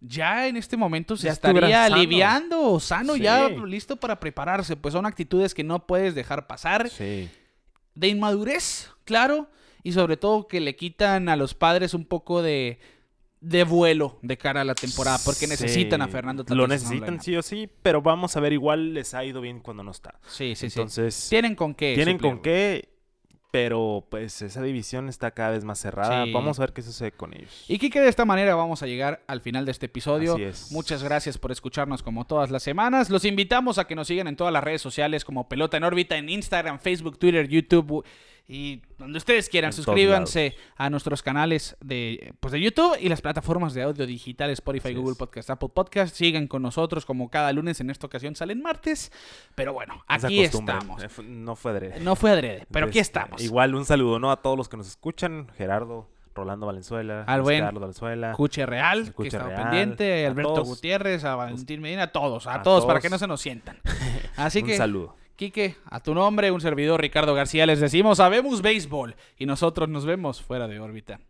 ya en este momento se Ya estaría aliviando o sano, Sí. ya listo para prepararse. Pues son actitudes que no puedes dejar pasar. Sí. De inmadurez, claro. Y sobre todo que le quitan a los padres un poco de, de vuelo de cara a la temporada. Porque necesitan a Sí, Fernando Tatis Lo necesitan sí o sí, pero vamos a ver, igual les ha ido bien cuando no está. Sí, sí, sí. Entonces, Tienen con qué. tienen con qué, pero pues esa división está cada vez más cerrada. Sí. Vamos a ver qué sucede con ellos. Y Kike, de esta manera vamos a llegar al final de este episodio. Así es. Muchas gracias por escucharnos como todas las semanas. Los invitamos a que nos sigan en todas las redes sociales como Pelota en órbita en Instagram, Facebook, Twitter, YouTube y donde ustedes quieran. En todos Suscríbanse a nuestros canales de, pues, de YouTube y las plataformas de audio digital Spotify, Así Google es. Podcast, Apple Podcast. Sigan con nosotros como cada lunes. En esta ocasión salen martes. Pero bueno, aquí estamos. eh, No fue adrede. No fue adrede, pero aquí Este, estamos. Igual un saludo, ¿no? A todos los que nos escuchan. Gerardo, Rolando Valenzuela, Al Luis buen Carlos Valenzuela. Cuche Real, que estaba Real, pendiente, a Alberto todos. Gutiérrez, a Valentín Medina, a todos, a, a todos, para todos. que no se nos sientan. Así un que, saludo. Quique, a tu nombre, un servidor Ricardo García, les decimos, sabemos béisbol y nosotros nos vemos fuera de órbita.